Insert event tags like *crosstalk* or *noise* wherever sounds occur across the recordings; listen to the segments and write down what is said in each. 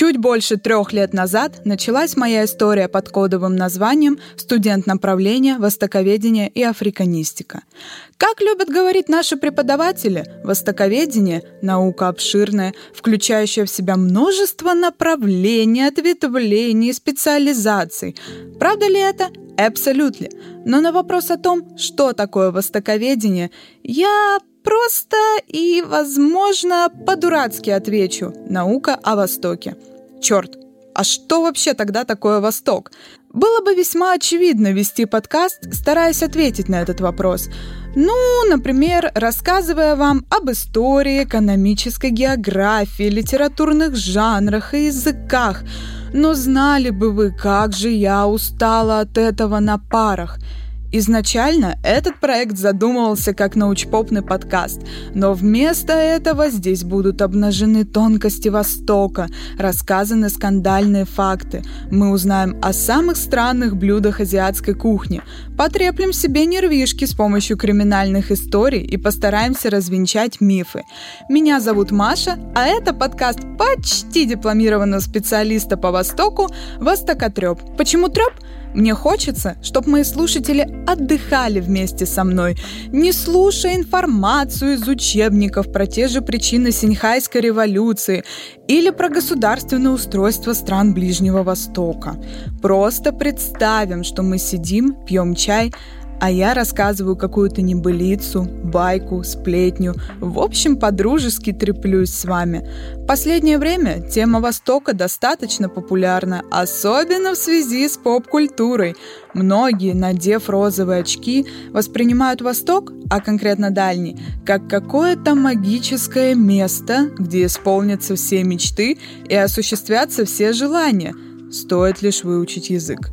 Чуть больше трех лет назад началась моя история под кодовым названием «Студент направления Востоковедение и африканистика». Как любят говорить наши преподаватели, востоковедение – наука обширная, включающая в себя множество направлений, ответвлений, специализаций. Правда ли это? Абсолютно. Но на вопрос о том, что такое востоковедение, я просто и, возможно, по-дурацки отвечу «наука о Востоке». Черт, а что вообще тогда такое Восток? Было бы весьма очевидно вести подкаст, стараясь ответить на этот вопрос. Ну, например, рассказывая вам об истории, экономической географии, литературных жанрах и языках. Но знали бы вы, как же я устала от этого на парах – Изначально этот проект задумывался как научпопный подкаст, но вместо этого здесь будут обнажены тонкости Востока, рассказаны скандальные факты. Мы узнаем о самых странных блюдах азиатской кухни, потреплем себе нервишки с помощью криминальных историй и постараемся развенчать мифы. Меня зовут Маша, а это подкаст почти дипломированного специалиста по Востоку Востокотреп. Почему треп? Мне хочется, чтобы мои слушатели отдыхали вместе со мной, не слушая информацию из учебников про те же причины Синьхайской революции или про государственное устройство стран Ближнего Востока. Просто представим, что мы сидим, пьем чай, а я рассказываю какую-то небылицу, байку, сплетню. В общем, подружески треплюсь с вами. Последнее время тема Востока достаточно популярна, особенно в связи с поп-культурой. Многие, надев розовые очки, воспринимают Восток, а конкретно Дальний, как какое-то магическое место, где исполнятся все мечты и осуществятся все желания. Стоит лишь выучить язык.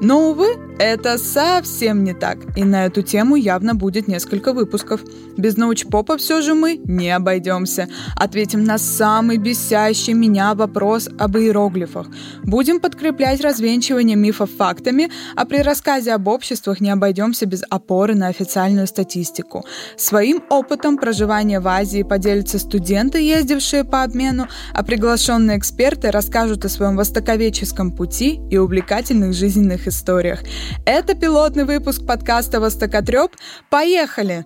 Но, увы, это совсем не так, и на эту тему явно будет несколько выпусков. Без научпопа все же мы не обойдемся. Ответим на самый бесящий меня вопрос об иероглифах. Будем подкреплять развенчивание мифов фактами, а при рассказе об обществах не обойдемся без опоры на официальную статистику. Своим опытом проживания в Азии поделятся студенты, ездившие по обмену, а приглашенные эксперты расскажут о своем востоковедческом пути и увлекательных жизненных историях. Это пилотный выпуск подкаста «Востоковтреп». Поехали!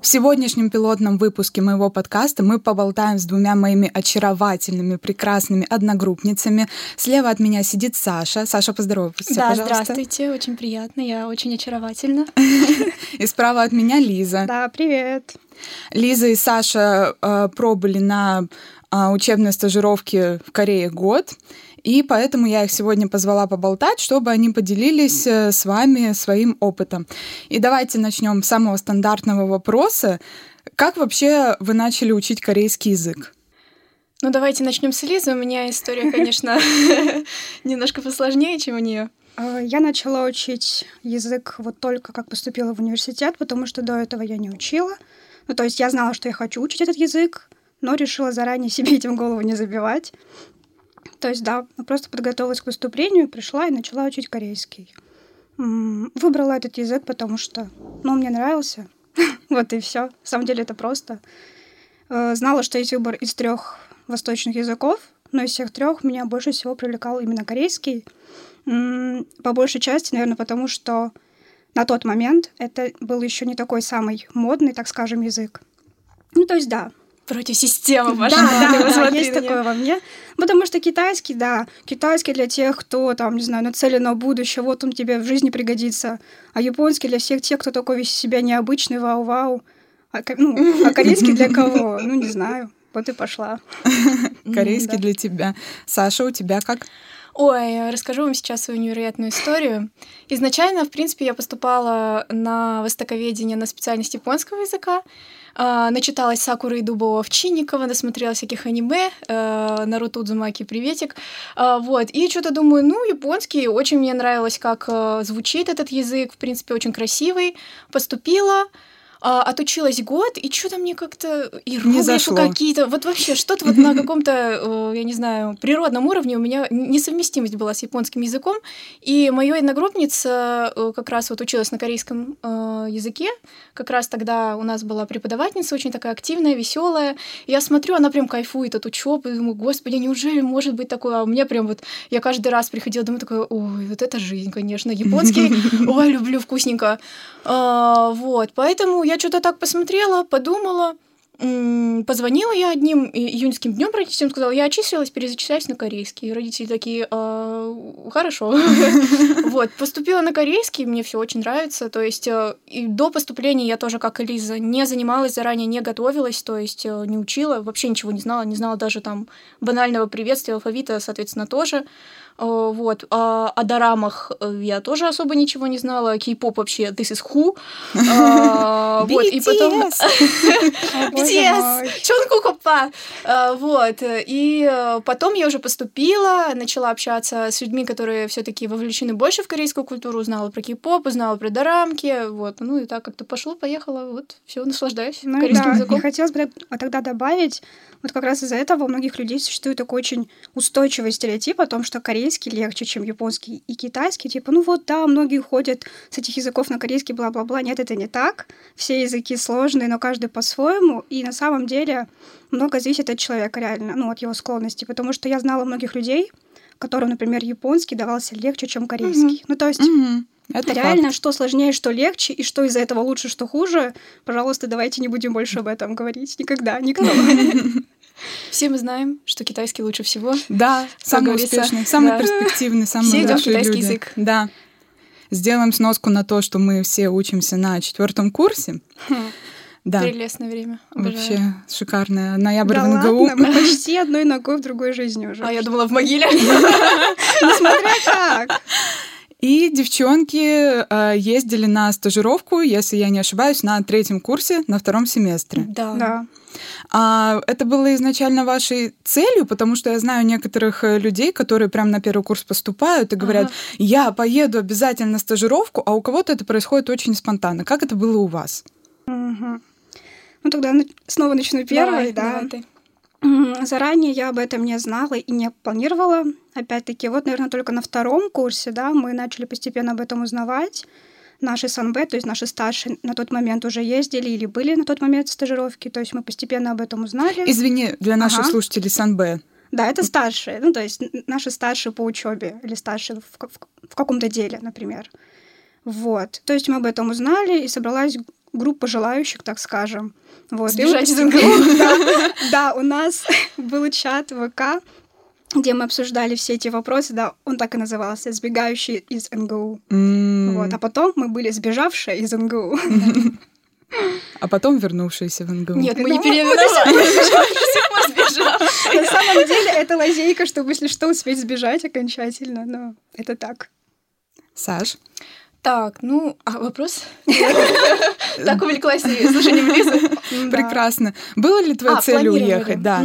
В сегодняшнем пилотном выпуске моего подкаста мы поболтаем с двумя моими очаровательными, прекрасными одногруппницами. Слева от меня сидит Саша. Саша, поздоровайся, Да, пожалуйста. здравствуйте, очень приятно, я очень очаровательна. *laughs* И справа от меня Лиза. Да, привет. Лиза и Саша э, пробыли на э, учебной стажировке в Корее год. И поэтому я их сегодня позвала поболтать, чтобы они поделились э, с вами своим опытом. И давайте начнем с самого стандартного вопроса. Как вообще вы начали учить корейский язык? Ну, давайте начнем с Лизы. У меня история, *laughs* конечно, *laughs* немножко посложнее, чем у нее. А, я начала учить язык вот только как поступила в университет, потому что до этого я не учила. Ну, то есть я знала, что я хочу учить этот язык, но решила заранее *laughs* себе этим голову не забивать. То есть, да, просто подготовилась к выступлению, пришла и начала учить корейский. Выбрала этот язык, потому что, ну, мне нравился. *laughs* вот и все. На самом деле это просто. Э, знала, что есть выбор из трех восточных языков, но из всех трех меня больше всего привлекал именно корейский. По большей части, наверное, потому что на тот момент это был еще не такой самый модный, так скажем, язык. Ну, то есть, да, против системы, Маша. Да, да, да, есть такое во мне. Потому что китайский, да, китайский для тех, кто там, не знаю, нацелен на будущее, вот он тебе в жизни пригодится. А японский для всех тех, кто такой весь себя необычный, вау-вау. А, ну, а корейский для кого? Ну, не знаю. Вот и пошла. *laughs* Корейский для тебя. Саша, у тебя как? Ой, расскажу вам сейчас свою невероятную историю. Изначально, в принципе, я поступала на востоковедение на специальность японского языка. А, начиталась Сакуры и Дубова Овчинникова, насмотрела всяких аниме, э, Наруто Удзумаки, приветик. А, вот, и что-то думаю, ну, японский, очень мне нравилось, как э, звучит этот язык, в принципе, очень красивый. Поступила, а, отучилась год, и что-то мне как-то иероглифы какие-то, вот вообще что-то вот на каком-то, я не знаю, природном уровне у меня несовместимость была с японским языком, и моя одногруппница э, как раз вот училась на корейском э, языке, как раз тогда у нас была преподавательница очень такая активная, веселая, я смотрю, она прям кайфует от учебы, думаю, господи, неужели может быть такое, а у меня прям вот, я каждый раз приходила домой такая, ой, вот это жизнь, конечно, японский, *laughs* ой, люблю вкусненько, а, вот, поэтому я что-то так посмотрела, подумала, позвонила я одним июньским днем родителям, сказала, я отчислилась, перезачисляюсь на корейский. И родители такие, а, хорошо. *laughs* Вот, поступила на корейский, мне все очень нравится. То есть э, и до поступления я тоже, как Элиза, не занималась заранее, не готовилась, то есть э, не учила, вообще ничего не знала, не знала даже там банального приветствия, алфавита, соответственно, тоже. Э, вот. А о дорамах э, я тоже особо ничего не знала. Кей-поп вообще this is who. А, *laughs* вот. И потом... BTS! *laughs* Чонку Копа! А, вот. И э, потом я уже поступила, начала общаться с людьми, которые все таки вовлечены больше в корейскую культуру, узнала про кей-поп, узнала про дорамки, вот. Ну и так как-то пошло, поехала, вот, все наслаждаюсь ну, корейским да. языком. И хотелось бы тогда добавить, вот как раз из-за этого у многих людей существует такой очень устойчивый стереотип о том, что корейский легче, чем японский и китайский. Типа, ну вот да, многие ходят с этих языков на корейский, бла-бла-бла. Нет, это не так. Все языки сложные, но каждый по-своему. И на самом деле много зависит от человека реально, ну, от его склонности. Потому что я знала многих людей, которым, например, японский давался легче, чем корейский. Mm-hmm. Ну, то есть... Mm-hmm. Это Реально, факт. что сложнее, что легче, и что из-за этого лучше, что хуже. Пожалуйста, давайте не будем больше об этом говорить. Никогда, никто. *laughs* Все мы знаем, что китайский лучше всего. Да, самый успешный, самый да. перспективный, самый Все идем китайский люди. язык. Да. Сделаем сноску на то, что мы все учимся на четвертом курсе. Хм. Да. Прелестное время. Обожаю. Вообще шикарное. Ноябрь да в НГУ. Ладно, мы почти одной ногой в другой жизни уже. А я думала, в могиле. *laughs* Несмотря как. И девчонки э, ездили на стажировку, если я не ошибаюсь, на третьем курсе, на втором семестре. Да. да. А это было изначально вашей целью, потому что я знаю некоторых э, людей, которые прямо на первый курс поступают и говорят, ага. я поеду обязательно на стажировку, а у кого-то это происходит очень спонтанно. Как это было у вас? Угу. Ну тогда снова начну первой, давай, да. Давай ты. Заранее я об этом не знала и не планировала. Опять-таки, вот, наверное, только на втором курсе, да, мы начали постепенно об этом узнавать. Наши СНБ, то есть наши старшие на тот момент уже ездили или были на тот момент стажировки, то есть мы постепенно об этом узнали. Извини, для наших ага. слушателей СНБ. Да, это старшие, ну, то есть наши старшие по учебе или старшие в, в, в каком-то деле, например. Вот. То есть мы об этом узнали, и собралась группа желающих, так скажем. Вот. Сбежать из НГУ. *laughs* Да, да, у нас *laughs* был чат ВК, где мы обсуждали все эти вопросы, да, он так и назывался, «Сбегающие из НГУ». Mm. Вот, а потом мы были сбежавшие из НГУ. *laughs* А потом вернувшиеся в НГУ. Нет, мы не переименовали. На самом деле это лазейка, чтобы, если что, успеть сбежать окончательно, но это так. Саш? Так, ну, а вопрос? *laughs* Так увлеклась слушанием Лизы. Прекрасно. Было ли твоя а, цель уехать? Да.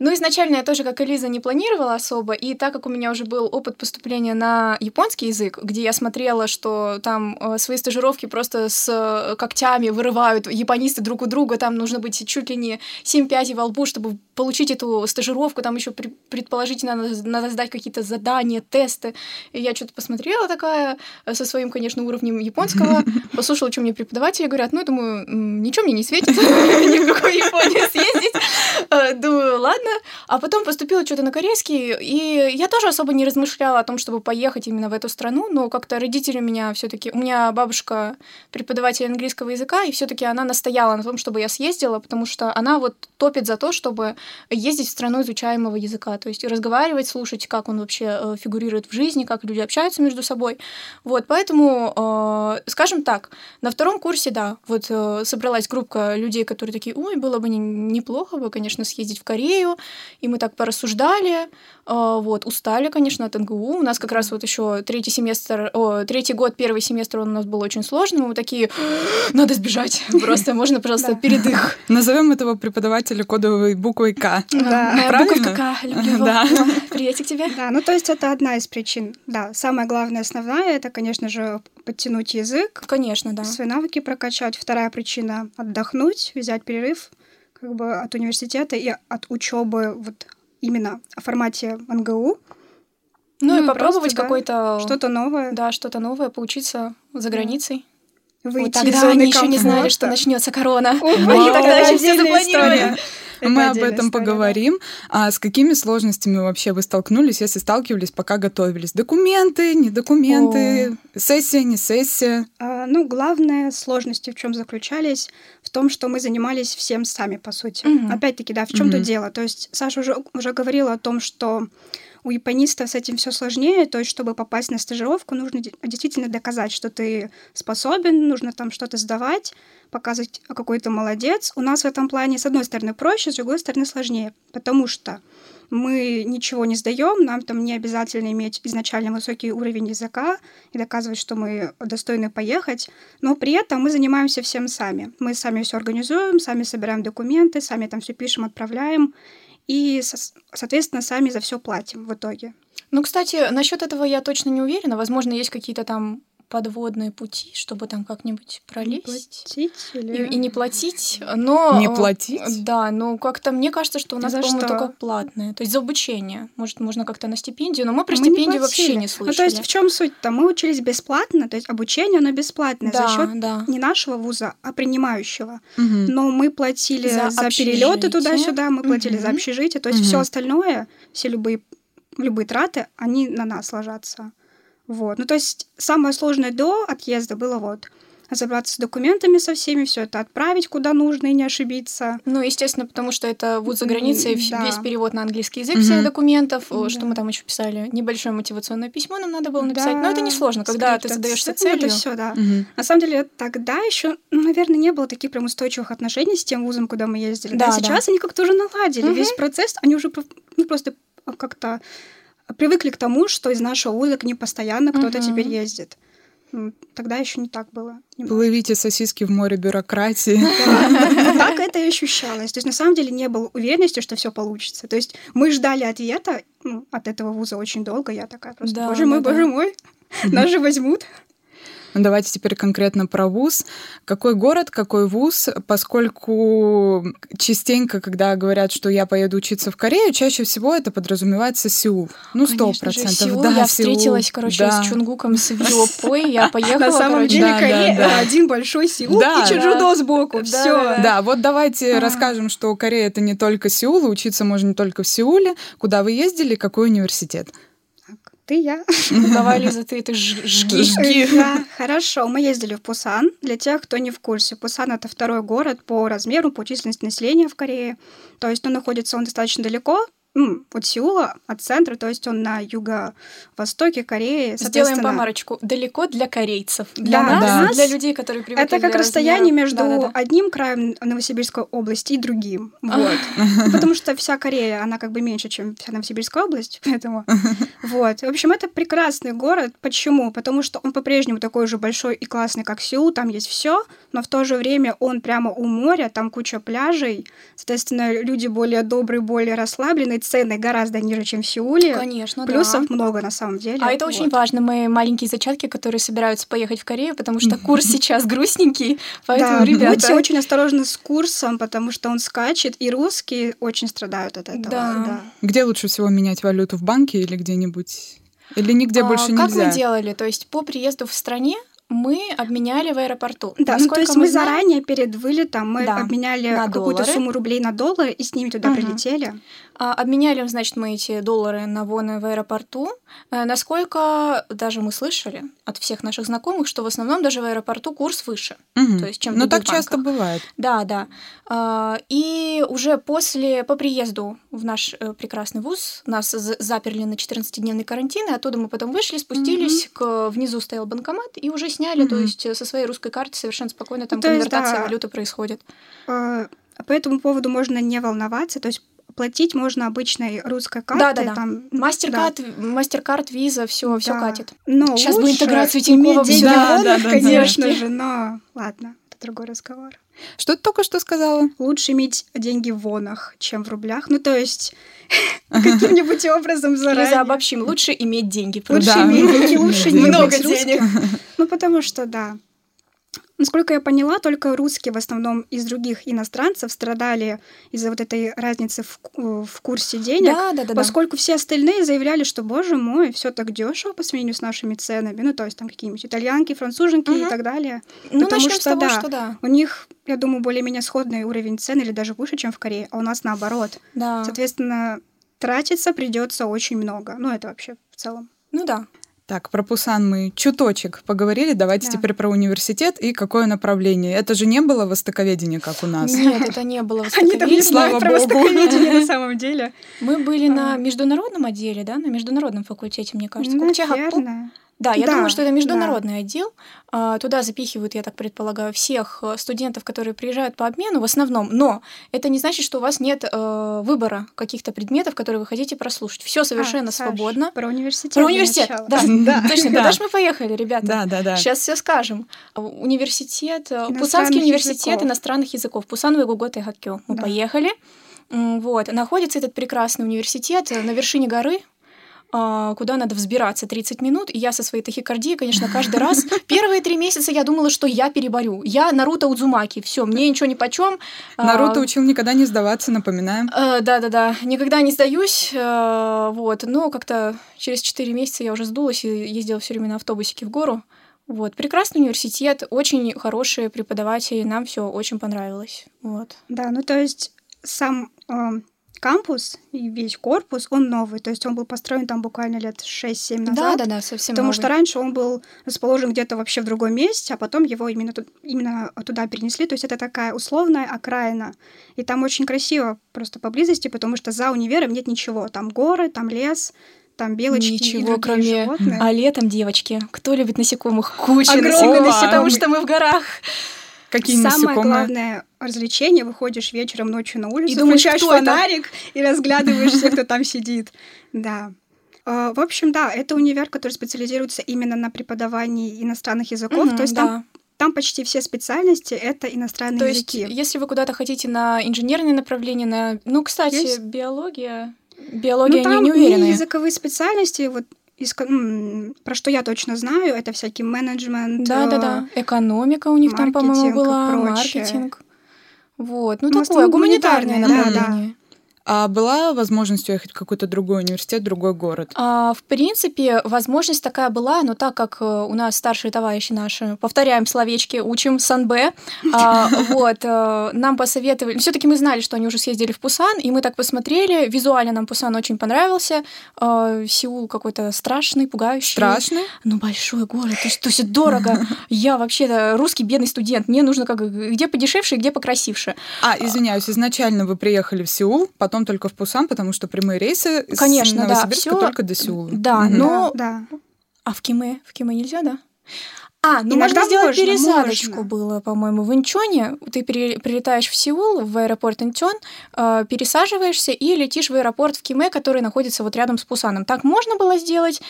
Ну, изначально я тоже, как и Лиза, не планировала особо, и так как у меня уже был опыт поступления на японский язык, где я смотрела, что там э, свои стажировки просто с э, когтями вырывают японисты друг у друга, там нужно быть чуть ли не 7 пятей во лбу, чтобы получить эту стажировку, там еще предположительно надо сдать какие-то задания, тесты. И я что-то посмотрела такая э, со своим, конечно, уровнем японского, *laughs* послушала, что мне преподаватели говорят, ну, я думаю, ничего мне не светит, *laughs* ни в какую Японию съездить. *laughs* Думаю, ладно. А потом поступила что-то на корейский, и я тоже особо не размышляла о том, чтобы поехать именно в эту страну, но как-то родители меня все таки У меня бабушка преподаватель английского языка, и все таки она настояла на том, чтобы я съездила, потому что она вот топит за то, чтобы ездить в страну изучаемого языка, то есть разговаривать, слушать, как он вообще э, фигурирует в жизни, как люди общаются между собой. Вот, поэтому, э, скажем так, на втором курсе, да, вот э, собралась группа людей, которые такие, ой, было бы неплохо бы, конечно, конечно, съездить в Корею, и мы так порассуждали, а, вот, устали, конечно, от НГУ. У нас как раз вот еще третий семестр, о, третий год, первый семестр он у нас был очень сложным, мы такие, надо сбежать, *laughs* просто можно, пожалуйста, передых. *laughs* Назовем этого преподавателя кодовой буквой К. Да, буковка К, люблю его. *laughs* Да. Приветик тебе. Да, ну то есть это одна из причин. Да, самая главная, основная, это, конечно же, подтянуть язык, Конечно, да. свои навыки прокачать. Вторая причина — отдохнуть, взять перерыв как бы от университета и от учебы вот именно в формате МГУ. Ну, и Ну, попробовать просто, да, какой-то... Что-то новое. Да, что-то новое, поучиться за границей. Выйти Вот тогда они еще не знали, что начнется корона. Они тогда еще все запланировали. Это Мы об этом история, да. поговорим. А с какими сложностями вообще вы столкнулись, если сталкивались, пока готовились? Документы, не документы, сессия, не сессия? А, ну, главные сложности в чем заключались? В том, что мы занимались всем сами, по сути. Опять-таки, да, в чем то Мгм. дело. То есть Саша уже, уже говорила о том, что у япониста с этим все сложнее, то есть, чтобы попасть на стажировку, нужно де- действительно доказать, что ты способен, нужно там что-то сдавать, показывать, а какой ты молодец. У нас в этом плане, с одной стороны, проще, с другой стороны, сложнее, потому что мы ничего не сдаем, нам там не обязательно иметь изначально высокий уровень языка и доказывать, что мы достойны поехать, но при этом мы занимаемся всем сами. Мы сами все организуем, сами собираем документы, сами там все пишем, отправляем и, со- соответственно, сами за все платим в итоге. Ну, кстати, насчет этого я точно не уверена. Возможно, есть какие-то там подводные пути, чтобы там как-нибудь Не пролезть. платить И, или... и не платить, но... Не э, платить? Да, но как-то мне кажется, что у нас, За по-моему, только платное. То есть за обучение. Может, можно как-то на стипендию, но мы про Мы не стипендию вообще платили. не слышали. Ну, то есть в чем суть-то? Мы учились бесплатно, то есть обучение, оно бесплатное да, за счет да. не нашего вуза, а принимающего. Мгм. Но мы платили За за, перелеты туда-сюда, мы платили за Мгм. общежитие, то есть Мгм. все остальное, все любые, любые траты, они на нас ложатся. Вот. Ну, то есть самое сложное до отъезда было вот разобраться с документами со всеми, все это отправить куда нужно и не ошибиться. Ну, естественно, потому что это вуз за границей, да. весь перевод на английский язык Мгм. всех документов, о, что Да. мы там еще писали, небольшое мотивационное письмо нам надо было написать. Но это Да, несложно, когда ты скрипт, задаешься это- ну, целью. Это все, да. Мгм. На самом деле, тогда еще, наверное, не было таких прям устойчивых отношений с тем вузом, куда мы ездили. Да, Да, сейчас они как-то уже наладили Мгм. весь процесс, они уже ну, просто как-то привыкли к тому, что из нашего вуза к ним постоянно кто-то Мгм. теперь ездит. Тогда еще не так было. немного. Плывите сосиски в море бюрократии. *laughs* Так это и ощущалось. То есть на самом деле не было уверенности, что все получится. То есть мы ждали ответа ну, от этого вуза очень долго. Я такая просто, боже мой, боже мой, нас же возьмут. Ну, Давайте теперь конкретно про вуз. Какой город, какой вуз? Поскольку частенько, когда говорят, что я поеду учиться в Корею, чаще всего это подразумевается Сеул. Ну, сто процентов. Да, я Сеул. встретилась, короче, Да. с Чунгуком, с *laughs* Виопой, я поехала, На самом короче. деле Да, Корея да. один большой Сеул Да, и Чеджудо сбоку. Да, Все. да, Да, вот давайте расскажем, что Корея это не только Сеул, учиться можно не только в Сеуле. Куда вы ездили, какой университет? Ты, я. Давай, *laughs* Лиза, ты это жги. Жги. *laughs* Да, хорошо. Мы ездили в Пусан. Для тех, кто не в курсе, Пусан — это второй город по размеру, по численности населения в Корее. То есть он находится он достаточно далеко от Сеула, от центра, то есть он на юго-востоке Кореи. Сделаем помарочку. Далеко для корейцев. Для Да, нас, да. для людей, которые привыкли Это как расстояние размера. между Да-да-да. одним краем Новосибирской области и другим. Вот. *laughs* Потому что вся Корея, она как бы меньше, чем вся Новосибирская область, *laughs* поэтому... *laughs* Вот. В общем, это прекрасный город. Почему? Потому что он по-прежнему такой же большой и классный, как Сеул, там есть все, но в то же время он прямо у моря, там куча пляжей, соответственно, люди более добрые, более расслабленные, цены гораздо ниже, чем в Сеуле. Конечно, да. Плюсов много на самом деле. А это Вот. очень важно, мои маленькие зачатки, которые собираются поехать в Корею, потому что курс сейчас грустненький, поэтому, да, ребята... будьте очень осторожны с курсом, потому что он скачет, и русские очень страдают от этого. Да. да. Где лучше всего менять валюту в банке или где-нибудь? Или нигде А, больше как нельзя? мы делали? То есть по приезду в стране мы обменяли в аэропорту. Да, ну, то есть мы, знаем, заранее перед вылетом мы Да, обменяли какую-то сумму рублей на доллары и с ними туда Мгм. прилетели. А, обменяли, значит, мы эти доллары на воны в аэропорту. Э, Насколько даже мы слышали от всех наших знакомых, что в основном даже в аэропорту курс выше. Мгм. То есть, чем в Ну, так других часто банках. бывает. Да, да. А, И уже после, по приезду в наш э, прекрасный вуз, нас заперли на 14-дневный карантин, и оттуда мы потом вышли, спустились, к, внизу стоял банкомат, и уже сняли, то Мгм. есть э, со своей русской карты совершенно спокойно там Ну, то есть, конвертация да. валюты происходит. Э, по этому поводу можно не волноваться, то есть платить можно обычной русской картой. Да, да, да. Там, Мастеркард, мастеркард, виза, все, все Да. катит. Но Сейчас бы интеграцию Тинькова деньги сюда. в Да, да, да, конечно да. же, но ладно, это другой разговор. Что ты только что сказала? Лучше иметь деньги в вонах, чем в рублях. Ну, то есть *laughs* каким-нибудь образом заранее. обобщим, лучше иметь деньги. Лучше Да. иметь деньги, *laughs* лучше не Много денег. Ну, потому что, да. Насколько я поняла, только русские в основном из других иностранцев страдали из-за вот этой разницы в, в курсе денег. Да, да, да, да. Поскольку все остальные заявляли, что, боже мой, все так дешево по сравнению с нашими ценами. Ну, то есть там какие-нибудь итальянки, француженки и Мгм. так далее. Ну, потому что того, да. что да. У них, я думаю, более-менее сходный уровень цен или даже выше, чем в Корее, а у нас наоборот. Да. Соответственно, тратиться придется очень много. Ну, это вообще в целом. Ну да. Так, про Пусан мы чуточек поговорили. Давайте Да. теперь про университет и какое направление. Это же не было востоковедение, как у нас. Нет, это не было *laughs* Они там не востоковедение. слава знают про богу. востоковедение на *laughs* самом деле. Мы были на А. международном отделе, да, на международном факультете, мне кажется. Наверное. Да, я Да, думаю, что это да. международный отдел. А, Туда запихивают, я так предполагаю, всех э, студентов, которые приезжают по обмену в основном. Но это не значит, что у вас нет э, выбора каких-то предметов, которые вы хотите прослушать. Все совершенно А, Саш, свободно. Про университет. Про университет, да, *laughs* Да. точно. Да. Куда ж мы поехали, ребята? Да, да, да. Сейчас все скажем. Университет, э, Пусанский университет языков. иностранных языков, Пусан Вэгуготе Хаккё. Мы Да. поехали. Вот. Находится этот прекрасный университет э, на вершине горы, а, куда надо взбираться 30 минут. И я со своей тахикардией, конечно, каждый раз. *laughs* Первые три месяца я думала, что я переборю. Я Наруто Удзумаки. Все, мне ничего ни почем. Наруто учил никогда не сдаваться, напоминаем. Э, Да-да-да, никогда не сдаюсь, э, вот, но как-то через 4 месяца я уже сдулась и ездила все время на автобусике в гору. Вот, прекрасный университет, очень хорошие преподаватели, нам все очень понравилось. Вот. Да, ну то есть сам эм, кампус и весь корпус, он новый. То есть он был построен там буквально лет 6-7 назад. Да-да-да, совсем Потому новый. что раньше он был расположен где-то вообще в другом месте, а потом его именно, тут- именно туда перенесли. То есть это такая условная окраина. И там очень красиво просто поблизости, потому что за универом нет ничего. Там горы, там лес, там белочки и Ничего, другие кроме... животные. А летом, девочки, кто любит насекомых? Куча Огромные насекомых, потому что мы в горах. Какие Самое насекомые? главное развлечение, выходишь вечером, ночью на улицу, И думаешь, включаешь кто это? фонарик и разглядываешь всех, кто *laughs* там сидит. Да. А, В общем, да, это универ, который специализируется именно на преподавании иностранных языков. То есть да. там, там почти все специальности — это иностранные То есть, языки. если вы куда-то хотите на инженерное направление, на... Ну, кстати, Есть. биология... Биология Ну, там не, не не уверена. языковые специальности, вот из про что я точно знаю, это всякий менеджмент. Да, да, да. Экономика у них там, по-моему, была, прочее. маркетинг. Вот, ну Ну, такое гуманитарное гуманитарное, да, направление. А была возможность уехать в какой-то другой университет, другой город? А, в принципе, возможность такая была, но так как э, у нас старшие товарищи наши, повторяем словечки, учим санбэ, а, *laughs* вот, э, нам посоветовали, все таки мы знали, что они уже съездили в Пусан, и мы так посмотрели, визуально нам Пусан очень понравился, э, Сеул какой-то страшный, пугающий. Страшно? Ну, большой город, то есть, то есть дорого. *laughs* Я вообще русский бедный студент, мне нужно как где подешевше где покрасивше. А, извиняюсь, изначально вы приехали в Сеул, потом только в Пусан, потому что прямые рейсы с Конечно, да, Новосибирска всё- только до Сеула. Да, Мгм. но- Да, А в Киме? В Киме нельзя, да? А, ну Иногда можно сделать можно, пересадочку можно. было, по-моему, в Инчоне. Ты прилетаешь в Сеул, в аэропорт Инчон, э, пересаживаешься и летишь в аэропорт в Киме, который находится вот рядом с Пусаном. Так можно было сделать?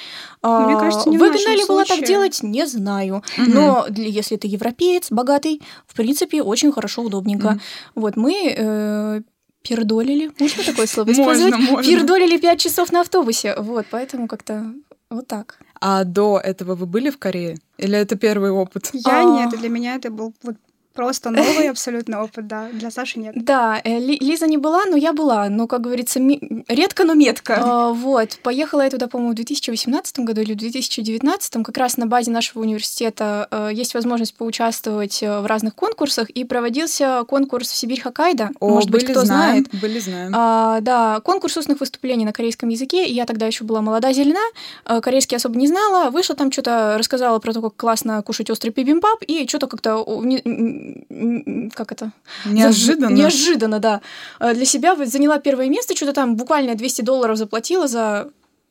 Мне А, кажется, не Выгодно ли было так делать? Не знаю. Мгм. Но для- если ты европеец, богатый, в принципе, очень хорошо, удобненько. Мгм. Вот мы э, пердолили, можно такое слово Можно, использовать? можно. Пердолили пять часов на автобусе. Вот, поэтому как-то вот так. А до этого вы были в Корее? Или это первый опыт? я А. нет, для меня это был вот просто новый абсолютно опыт, да, для Саши нет. Да, э, Ли- Лиза не была, но я была. Но, как говорится, редко, но метко. А, вот. Поехала я туда, по-моему, в 2018 году или в 2019. Как раз на базе нашего университета э, есть возможность поучаствовать э, в разных конкурсах. И проводился конкурс в Сибирь-Хоккайдо. О, Может быть, кто знает. Были, знаем. А, да, конкурс устных выступлений на корейском языке. И я тогда еще была молода, зелена, корейский особо не знала. Вышла там что-то, рассказала про то, как классно кушать острый бибимбап, и что-то как-то как это? Неожиданно. За- Неожиданно, да. Э, Для себя заняла первое место, что-то там буквально 200 долларов заплатила за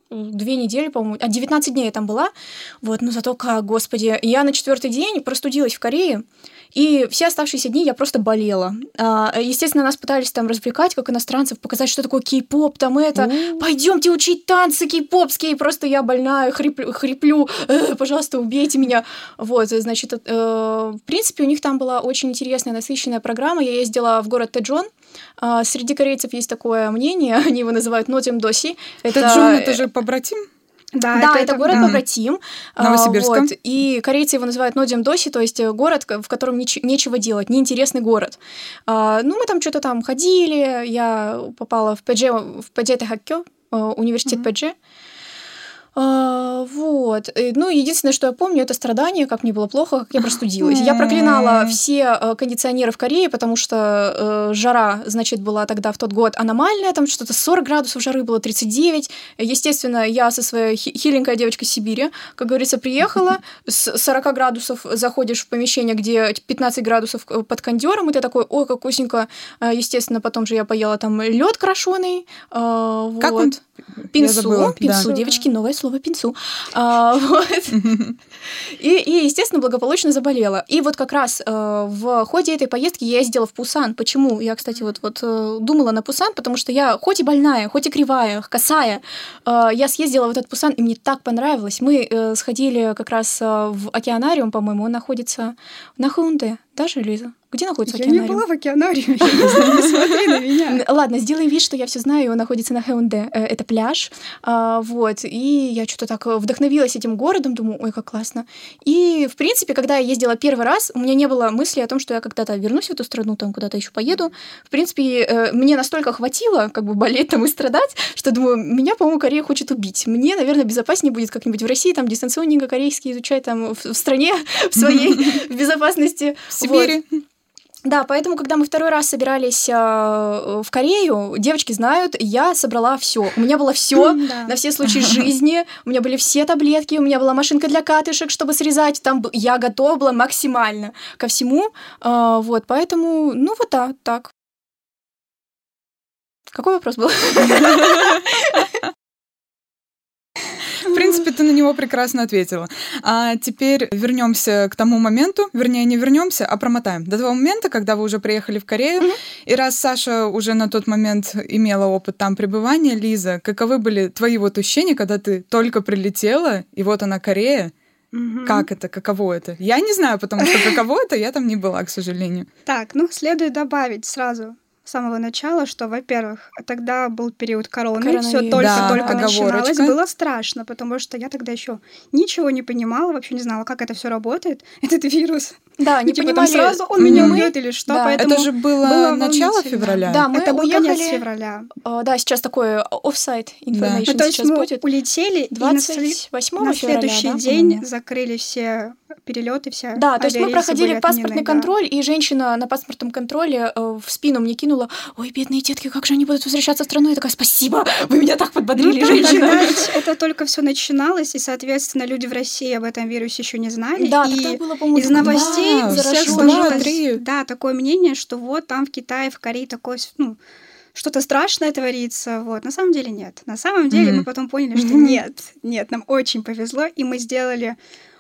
две недели, по-моему, а 19 дней я там была, вот, но зато как, господи, я на четвертый день простудилась в Корее, и все оставшиеся дни я просто болела. А, естественно, нас пытались там развлекать, как иностранцев, показать, что такое кей-поп, там это. Пойдемте учить танцы кей-попские. Просто я больная, хриплю, хриплю. Э, пожалуйста, убейте меня. Вот, значит, э, в принципе, у них там была очень интересная, насыщенная программа. Я ездила в город Тэджон. А, среди корейцев есть такое мнение, *laughs* они его называют Нотим Доси. Это... Тэджон — это же побратим? Да, да это, это город побратим. Новосибирск. Вот, и корейцы его называют Нодим Доси, то есть город, в котором неч- нечего делать, неинтересный город. А, ну, мы там что-то там ходили, я попала в ПДЖ, в ПДЖ Тэхаккё, университет mm-hmm. ПДЖ. А, вот. Ну, единственное, что я помню, это страдание, как мне было плохо, как я простудилась. Я проклинала все э, кондиционеры в Корее, потому что э, жара, значит, была тогда в тот год аномальная, там что-то 40 градусов жары было, 39. Естественно, я со своей хиленькой девочкой Сибири, как говорится, приехала, *laughs* с 40 градусов заходишь в помещение, где 15 градусов э, под кондером, и ты такой, ой, как вкусненько. Естественно, потом же я поела там лед крашеный. Как вот. он? Пинсу, пинсу, да. девочки, новое слово пинсу. А, *laughs* вот. и, и, естественно, благополучно заболела. И вот как раз э, в ходе этой поездки я ездила в Пусан. Почему? Я, кстати, вот, вот э, думала на Пусан, потому что я хоть и больная, хоть и кривая, косая, э, я съездила в этот Пусан, и мне так понравилось. Мы э, сходили как раз э, в океанариум, по-моему, он находится на Хаунде. Даже, Лиза? Где находится я океанариум? Я не была в океанариуме, не смотри на меня. Ладно, сделаем вид, что я все знаю, он находится на Хэунде. Э, это пляж. А, вот, и я что-то так вдохновилась этим городом, думаю, ой, как классно. И, в принципе, когда я ездила первый раз, у меня не было мысли о том, что я когда-то вернусь в эту страну, там куда-то еще поеду. В принципе, э, мне настолько хватило как бы болеть там и страдать, что думаю, меня, по-моему, Корея хочет убить. Мне, наверное, безопаснее будет как-нибудь в России, там, дистанционненько корейский изучать там в стране, *laughs* в своей, *laughs* в безопасности. Сибири. Вот. Да, поэтому, когда мы второй раз собирались э, в Корею, девочки знают, я собрала все. У меня было все на все случаи жизни. У меня были все таблетки, у меня была машинка для катышек, чтобы срезать. Там я готова была максимально ко всему. Э, вот, поэтому, ну вот да, так. Какой вопрос был? *laughs* В принципе, ты на него прекрасно ответила. А теперь вернемся к тому моменту, вернее, не вернемся, а промотаем. До того момента, когда вы уже приехали в Корею, mm-hmm. и раз Саша уже на тот момент имела опыт там пребывания, Лиза, каковы были твои вот ощущения, когда ты только прилетела, и вот она Корея, Угу. Как это, каково это? Я не знаю, потому что каково это, я там не была, к сожалению. Так, ну, следует добавить сразу с самого начала, что, во-первых, тогда был период короны, все только-только да, начиналось, было страшно, потому что я тогда еще ничего не понимала, вообще не знала, как это все работает, *laughs* этот вирус. Да, не типа, понимали. сразу он меня убьет или что, да. поэтому Это же было, было начало февраля. Да, мы это был уехали... конец февраля. Uh, да, сейчас такое офсайт information да. ну, то есть сейчас мы будет. улетели 28 и на, февраля, следующий да, день по-моему. закрыли все перелеты, вся Да, то есть мы проходили паспортный контроль, и женщина на паспортном контроле э, в спину мне кинула, ой, бедные детки, как же они будут возвращаться в страну? Я такая, спасибо, вы меня так подбодрили, ну, женщина. Тогда *laughs* это только все начиналось, и, соответственно, люди в России об этом вирусе еще не знали. Да, и тогда было, по-моему, из новостей да, всех сложилось, да, такое мнение, что вот там в Китае, в Корее такое, ну, что-то страшное творится. Вот. На самом деле нет. На самом деле mm-hmm. мы потом поняли, что нет, нет, нам очень повезло, и мы сделали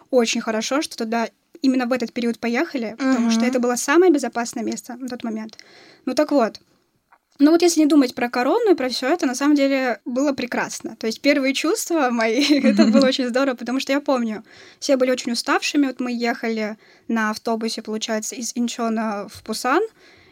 очень хорошо, что туда именно в этот период поехали, потому mm-hmm. что это было самое безопасное место на тот момент. Ну так вот, ну вот если не думать про корону и про все это, на самом деле было прекрасно. То есть первые чувства мои, *laughs* это было очень здорово, потому что я помню, все были очень уставшими. Вот мы ехали на автобусе, получается, из Инчона в Пусан,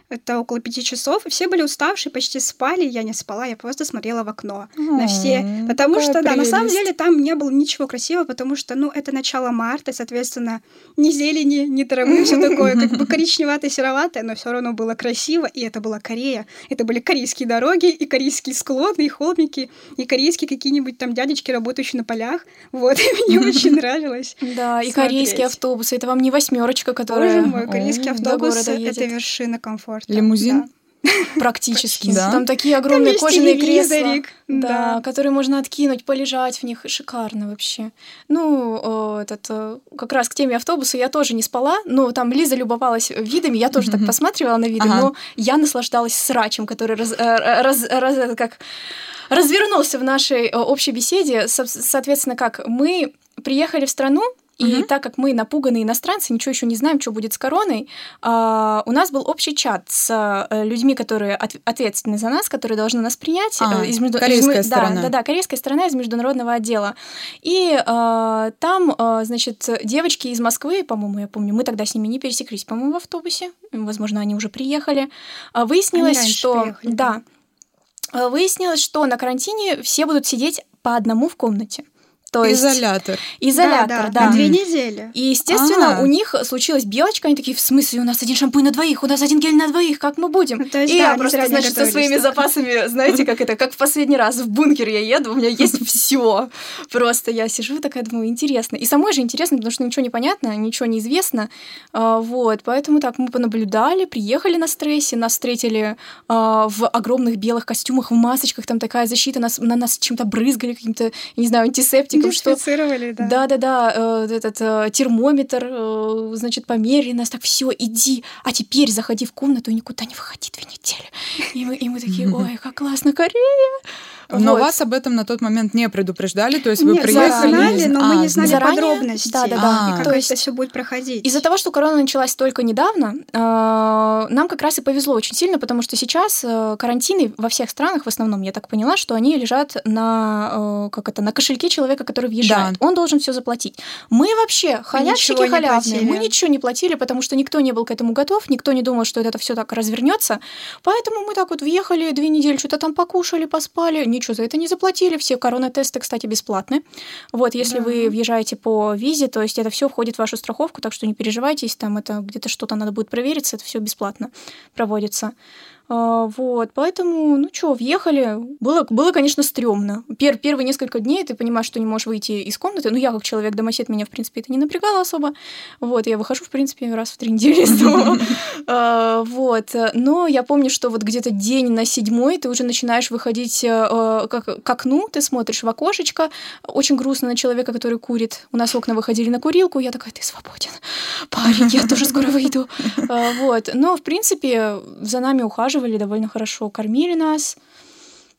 это около пяти часов, и все были уставшие, почти спали, я не спала, я просто смотрела в окно на все, потому что, да, на самом деле там не было ничего красивого, потому что, ну, это начало марта, соответственно, ни зелени, ни травы, все такое, как бы *laughs* коричневатое, сероватое, но все равно было красиво, и это была Корея, это были корейские дороги, и корейские склоны, и холмики, и корейские какие-нибудь там дядечки, работающие на полях, вот, *laughs* и мне *laughs* очень нравилось. Да, и корейские автобусы, это вам не восьмерочка, которая Боже мой, корейские автобусы — это вершина комфорта комфорта. Лимузин? *laughs* Практически. Да. Там такие огромные Там кожаные кресла. Да. Да, которые можно откинуть, полежать в них. Шикарно вообще. Ну, этот, как раз к теме автобуса я тоже не спала. но там Лиза любовалась видами, я тоже так посматривала на виды, но я наслаждалась срачем, который раз, раз, раз, как развернулся в нашей общей беседе. Соответственно, как мы приехали в страну, и угу. так как мы напуганные иностранцы, ничего еще не знаем, что будет с короной, э, у нас был общий чат с э, людьми, которые от, ответственны за нас, которые должны нас принять. А, э, из между... корейская из... сторона. Да, да, да, корейская сторона из международного отдела. И э, там, значит, девочки из Москвы, по-моему, я помню, мы тогда с ними не пересеклись, по-моему, в автобусе. Возможно, они уже приехали. Выяснилось, они что... Приехали. Да. Выяснилось, что на карантине все будут сидеть по одному в комнате. То есть изолятор. Изолятор, да. да. На две недели. И, естественно, А-а-а. у них случилась белочка, они такие, в смысле, у нас один шампунь на двоих, у нас один гель на двоих, как мы будем? То есть, и да, я просто, значит, со своими запасами, знаете, как это, как в последний раз в бункер я еду, у меня есть *laughs* все. Просто я сижу такая, думаю, интересно. И самой же интересно, потому что ничего не понятно, ничего не известно. А, вот, поэтому так мы понаблюдали, приехали на стрессе, нас встретили а, в огромных белых костюмах, в масочках, там такая защита, нас, на нас чем-то брызгали, каким-то, не знаю, антисептиком, что да. Да, да, да, этот э, термометр, э, значит, померили нас, так все, иди, а теперь заходи в комнату и никуда не выходи две недели. И мы, и мы такие, *laughs* ой, как классно, Корея! Но Вот. вас об этом на тот момент не предупреждали, то есть вы Нет, приехали... знали, но мы А, не знали заранее? подробностей. Да, да, да. И А. как То это есть все будет проходить. Из-за того, что корона началась только недавно, э, нам как раз и повезло очень сильно, потому что сейчас э, карантины во всех странах, в основном, я так поняла, что они лежат на, э, как это, на кошельке человека, который въезжает. Он должен все заплатить. Мы вообще халявщики халявные. Мы ничего не платили, потому что никто не был к этому готов, никто не думал, что это все так развернется. Поэтому мы так вот въехали, две недели что-то там покушали, поспали, ничего за это не заплатили. Все коронатесты, кстати, бесплатны. Вот, если Да. вы въезжаете по визе, то есть это все входит в вашу страховку, так что не переживайте, если там это где-то что-то надо будет провериться, это все бесплатно проводится. А, Вот, поэтому, ну что, въехали. Было, было, конечно, стрёмно. Пер, первые несколько дней ты понимаешь, что не можешь выйти из комнаты. Ну, я как человек-домосед, меня, в принципе, это не напрягало особо. Вот, я выхожу, в принципе, раз в три недели. *laughs* А, Вот, но я помню, что вот где-то день на седьмой ты уже начинаешь выходить э, как, к окну, ты смотришь в окошечко, очень грустно на человека, который курит. У нас окна выходили на курилку, я такая, ты свободен, парень, я тоже скоро выйду. *laughs* А, Вот, но, в принципе, за нами ухаживали довольно хорошо, кормили нас.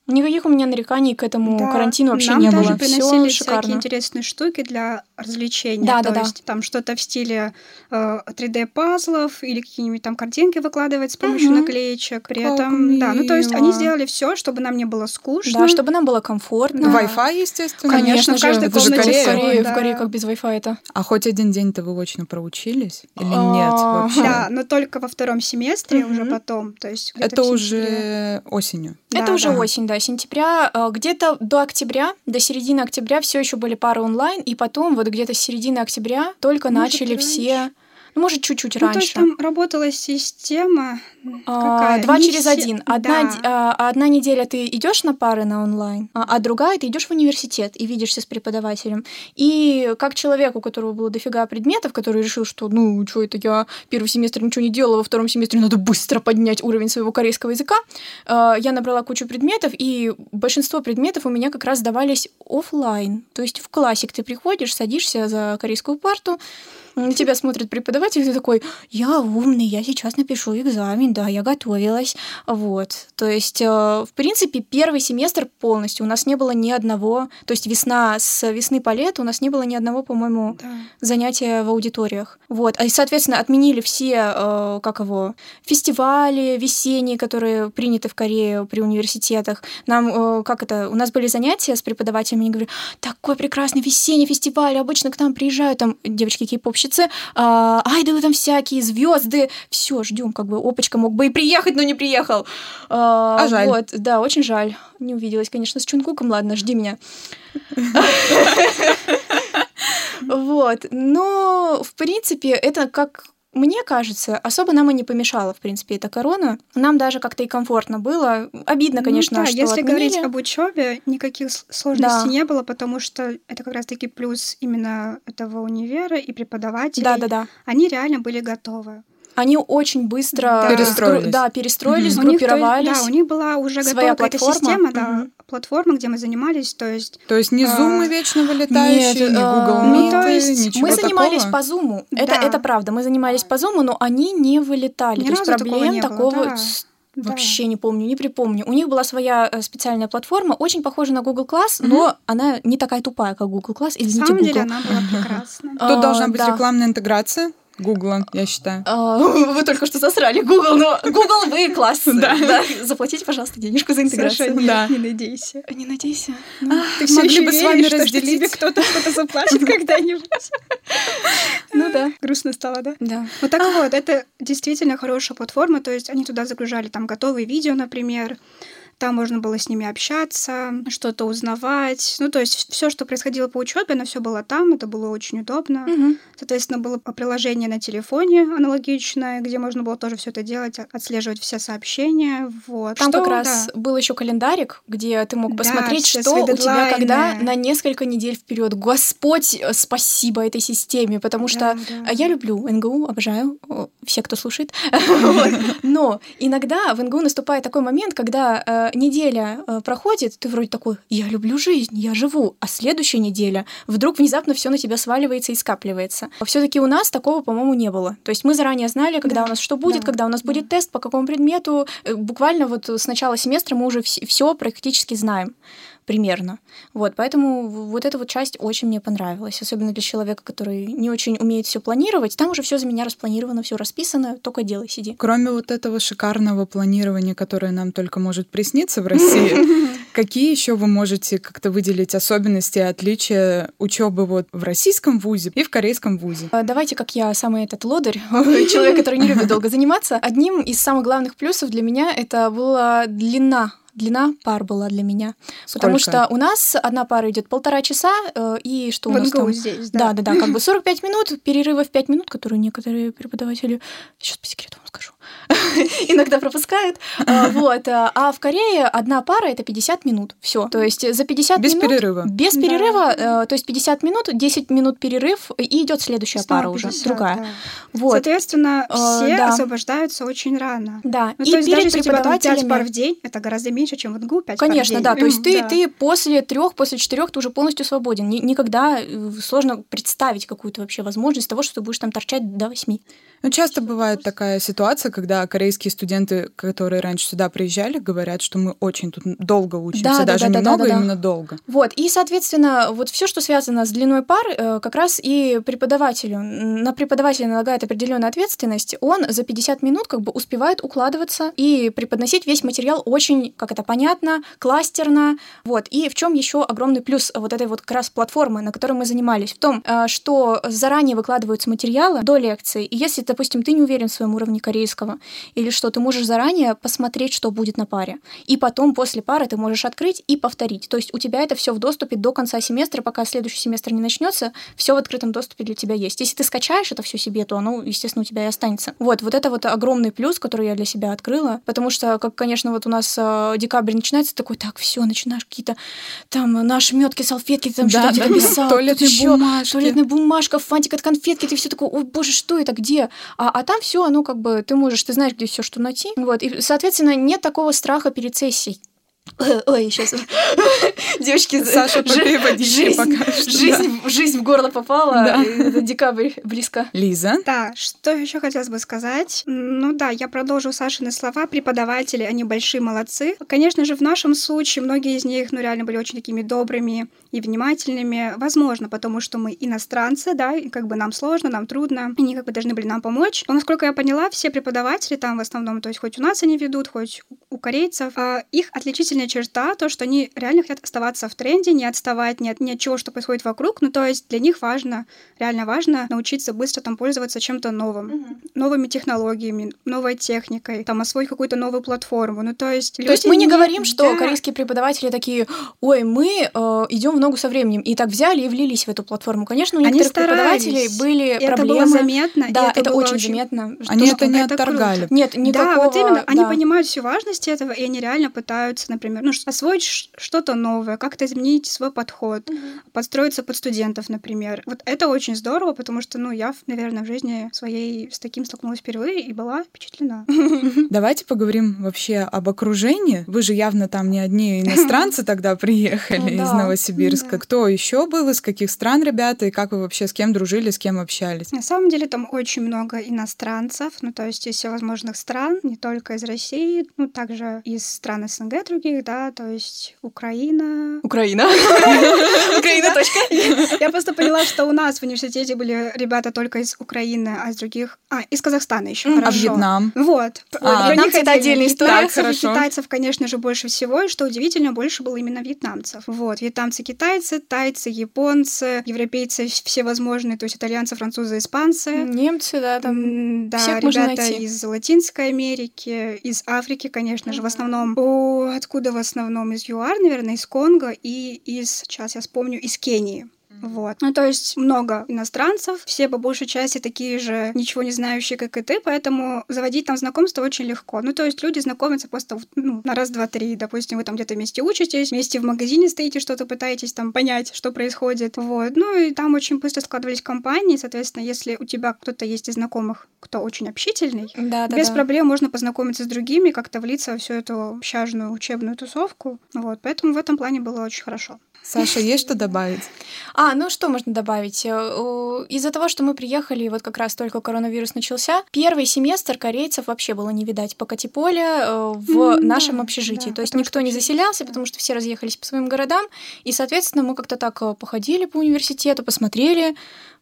Никаких у меня нареканий к этому Да, карантину вообще нам не даже было. приносили Все шикарно. интересные штуки для развлечения. Да, То да, да. есть там что-то в стиле э, 3D-пазлов или какие-нибудь там картинки выкладывать с помощью Мгм. наклеечек. При Как этом, да, ну то есть они мило. сделали все, чтобы нам не было скучно. Да, чтобы нам было комфортно. Да. Wi-Fi, естественно. Конечно, в же, каждой это же комнате Корея. В Корее, да. в Корее как без Wi-Fi это. А хоть один день-то вы очно проучились? Или А, нет вообще? Да, но только во втором семестре уже потом. То есть Это в уже осенью. это Да, уже да. осень, да, сентября. э, Где-то до октября, до середины октября все еще были пары онлайн, и потом вот где-то с середины октября только Может, начали все, ну, может, чуть-чуть Ну, то раньше. есть там работала система А, какая? Два Не через все- один. Одна, Да. а, одна неделя ты идешь на пары на онлайн, а, а другая ты идешь в университет и видишься с преподавателем. И как человек, у которого было дофига предметов, который решил, что ну, что это я первый семестр ничего не делала, во втором семестре надо быстро поднять уровень своего корейского языка, а, я набрала кучу предметов, и большинство предметов у меня как раз давались оффлайн. То есть в классик ты приходишь, садишься за корейскую парту, на тебя смотрит преподаватель, и ты такой, я умный, я сейчас напишу экзамен, да, я готовилась. Вот. То есть, э, в принципе, первый семестр полностью у нас не было ни одного, то есть весна с весны по лето у нас не было ни одного, по-моему, Да. занятия в аудиториях. Вот. А, И, соответственно, отменили все, э, как его, фестивали весенние, которые приняты в Корее при университетах. Нам, э, как это, у нас были занятия с преподавателями, они говорили, такой прекрасный весенний фестиваль, обычно к нам приезжают там девочки кейпопщицы, а, айдолы там всякие, звезды, все, ждем, как бы опочка мог бы и приехать, но не приехал. А, А жаль. Вот, да, очень жаль. Не увиделась, конечно, с Чунгуком, ладно, жди меня. *laughs* Вот. Но, в принципе, это как мне кажется, особо нам и не помешало, в принципе, эта корона. Нам даже как-то и комфортно было. Обидно, конечно, ну, да, что если отменили. говорить об учебе, никаких сложностей Да. не было, потому что это как раз-таки плюс именно этого универа и преподавателей. Да-да-да. Они реально были готовы. Они очень быстро Да. Перестроились. Да, перестроились, У них, то есть, сгруппировались. да, у них была уже Своя готова какая-то платформа. система, да, платформа, где мы занимались, то есть То есть не А, зумы вечно вылетающие, нет, не а, Google ну, Meet, то есть ничего Мы занимались такого? по зуму. Это, Да. это правда. Мы занимались по зуму, но они не вылетали. Ни То есть такого проблем не было, такого да. Да. вообще не помню, не припомню. У них была своя э, специальная платформа, очень похожа на Google Class, но она не такая тупая, как Google Class. на Извините, самом Google. деле она была прекрасна. А, Тут должна быть рекламная интеграция Гугла, я считаю. А, *laughs* Вы только что сосрали Google, но Google вы *laughs* класс. Да. Заплатите, пожалуйста, денежку за интеграцию. Саша, не- Да. не надейся. Не надейся. Ты все могли еще бы с веришь, вами что, что разделить. тебе кто-то что-то заплатит *laughs* когда-нибудь? Ну да. Грустно стало, да? Да. Ну так вот, это действительно хорошая платформа, то есть они туда загружали там готовые видео, например, там можно было с ними общаться, что-то узнавать. Ну, то есть все, что происходило по учебе, оно все было там, это было очень удобно. Мгм. Соответственно, было приложение на телефоне аналогичное, где можно было тоже все это делать, отслеживать все сообщения. Вот. Там Что, как раз да. был еще календарик, где ты мог Да, посмотреть, все что у тебя когда на несколько недель вперед. Господь, э, спасибо этой системе, потому что Да, да. я люблю НГУ, обожаю все, кто слушает. *laughs* Но иногда в НГУ наступает такой момент, когда э, неделя э, проходит, ты вроде такой, я люблю жизнь, я живу, а следующая неделя вдруг внезапно все на тебя сваливается и скапливается. Все-таки у нас такого, по-моему, не было. То есть мы заранее знали, когда Да, у нас что будет, да, когда у нас да. будет тест, по какому предмету. Э, Буквально вот с начала семестра мы уже все практически знаем примерно. Вот, поэтому вот эта вот часть очень мне понравилась, особенно для человека, который не очень умеет все планировать. Там уже все за меня распланировано, все расписано, только делай, сиди. Кроме вот этого шикарного планирования, которое нам только может присниться в России, *laughs* какие еще вы можете как-то выделить особенности и отличия учебы вот в российском вузе и в корейском вузе? А, Давайте, как я самый этот лодырь, *laughs* *laughs* человек, который не любит долго заниматься. Одним из самых главных плюсов для меня это была длина длина пар была для меня. Потому Сколько? что у нас одна пара идет полтора часа, э, и что у нас там? здесь, Да, да. да, да, как бы *laughs* 45 минут, перерывы в 5 минут, которые некоторые преподаватели, сейчас по секрету скажу, *laughs* иногда пропускают. А, *laughs* Вот. а а в Корее одна пара это 50 минут. Все. То есть за 50 Без минут... перерыва. Без Да. перерыва, э, то есть 50 минут, 10 минут перерыв, и идет следующая пара уже, 50, другая. да. Вот. Соответственно, Э, все да. освобождаются очень рано. Да. Ну, и то есть перед даже если у тебя там 5 преподавателями... пар в день, это гораздо меньше, чем в НГУ 5 пар в Конечно, день. да. То есть ты, Да. ты после трех, после четырех ты уже полностью свободен. Ни- никогда э, сложно представить какую-то вообще возможность того, что ты будешь там торчать до восьми. Ну, часто бывает такая ситуация, когда корейские студенты, которые раньше сюда приезжали, говорят, что мы очень тут долго учимся, Да, да, даже да, да, немного, да, да. именно долго. Вот, и, соответственно, вот все, что связано с длиной пар, э, как раз и преподавателю, на преподавателя налагает определенная ответственность, он за 50 минут как бы успевает укладываться и преподносить весь материал очень, как это понятно, кластерно, вот. И в чем еще огромный плюс вот этой вот как раз платформы, на которой мы занимались, в том, э, что заранее выкладываются материалы до лекции, и если, допустим, ты не уверен в своем уровне корейского или что, ты можешь заранее посмотреть, что будет на паре, и потом после пары ты можешь открыть и повторить. То есть у тебя это все в доступе до конца семестра, пока следующий семестр не начнется, все в открытом доступе для тебя есть. Если ты скачаешь это все себе, то оно, естественно, у тебя и останется. Вот, вот это вот огромный плюс, который я для себя открыла, потому что, как, конечно, вот у нас э, декабрь начинается, такой, так, все, начинаешь какие-то там наши метки, салфетки, там Да, что-то да, тут ещё бумажки. туалетная бумажка, фантик от конфетки, ты все такой, ой, боже, что это, где? А, а там все, оно как бы, ты можешь, ты знаешь, где все, что найти. Вот, и, соответственно, нет такого страха перед сессией. *laughs* Ой, сейчас. *laughs* Девочки, Саша, *laughs* жизнь, пока что, жизнь, жизнь в горло попала. Да. это Декабрь близко. Лиза, Да, что еще хотелось бы сказать? Ну да, я продолжу Сашины слова. Преподаватели, они большие молодцы. Конечно же, в нашем случае многие из них, ну, реально были очень такими добрыми и внимательными. Возможно, потому что мы иностранцы, да, и как бы нам сложно, нам трудно, они как бы должны были нам помочь. Но, насколько я поняла, все преподаватели там в основном, то есть хоть у нас они ведут, хоть у корейцев, а, их отличительная черта то, что они реально хотят оставаться в тренде, не отставать ни от, ни от чего, что происходит вокруг. Ну, то есть для них важно, реально важно научиться быстро там пользоваться чем-то новым, новыми технологиями, новой техникой, там освоить какую-то новую платформу. Ну, то есть То есть мы не говорим, что да, корейские преподаватели такие, ой, мы э, идем в ногу со временем, и так взяли и влились в эту платформу. Конечно, у Они некоторых преподавателей старались. были И это проблемы. было заметно. Да, это, было очень заметно. они что- это не это круто. отторгали. Нет, никакого... Да, вот именно, они да. понимают всю важность этого, этого, и они реально пытаются, например, ну, освоить что-то новое, как-то изменить свой подход, mm-hmm. подстроиться под студентов, например. Вот это очень здорово, потому что, ну, я, наверное, в жизни своей с таким столкнулась впервые и была впечатлена. *laughs* Давайте поговорим вообще об окружении. Вы же явно там не одни иностранцы *laughs* тогда приехали из Новосибирска. Кто еще был, из каких стран ребята, и как вы вообще с кем дружили, с кем общались? На самом деле там очень много иностранцев, ну, то есть из всевозможных стран, не только из России, ну, также из стран СНГ других, да, то есть Украина. Украина. *laughs* Украина, точка. *laughs* Я просто поняла, что у нас в университете были ребята только из Украины, а из других... А, из Казахстана еще хорошо. А Вьетнам? Вот. А, Про них это отдельная история. Китайцев, конечно же, больше всего, и что удивительно, больше было именно вьетнамцев. Вот. Вьетнамцы, китайцы, тайцы, японцы, европейцы всевозможные, то есть итальянцы, французы, испанцы. Немцы, да, там Да, ребята из Латинской Америки, из Африки, конечно же, в основном. О, откуда в основном? Из ЮАР, наверное, из Конго и из, сейчас я вспомню, из Кении. Вот. Ну, то есть много иностранцев, все по большей части такие же ничего не знающие, как и ты, поэтому заводить там знакомство очень легко. Ну, то есть люди знакомятся просто ну, на раз, два, три. Допустим, вы там где-то вместе учитесь, вместе в магазине стоите, что-то пытаетесь там понять, что происходит. Вот. Ну, и там очень быстро складывались компании, соответственно, если у тебя кто-то есть из знакомых, кто очень общительный, да, да, без да. проблем можно познакомиться с другими, как-то влиться во всю эту общажную учебную тусовку. Вот. Поэтому в этом плане было очень хорошо. Саша, есть что добавить? А, ну что можно добавить? Э, из-за того, что мы приехали, вот как раз только коронавирус начался, первый семестр корейцев вообще было не видать по Катиполе э, в mm, нашем общежитии. Да, То есть никто не заселялся, да. потому что все разъехались по своим городам. И, соответственно, мы как-то так э, походили по университету, посмотрели,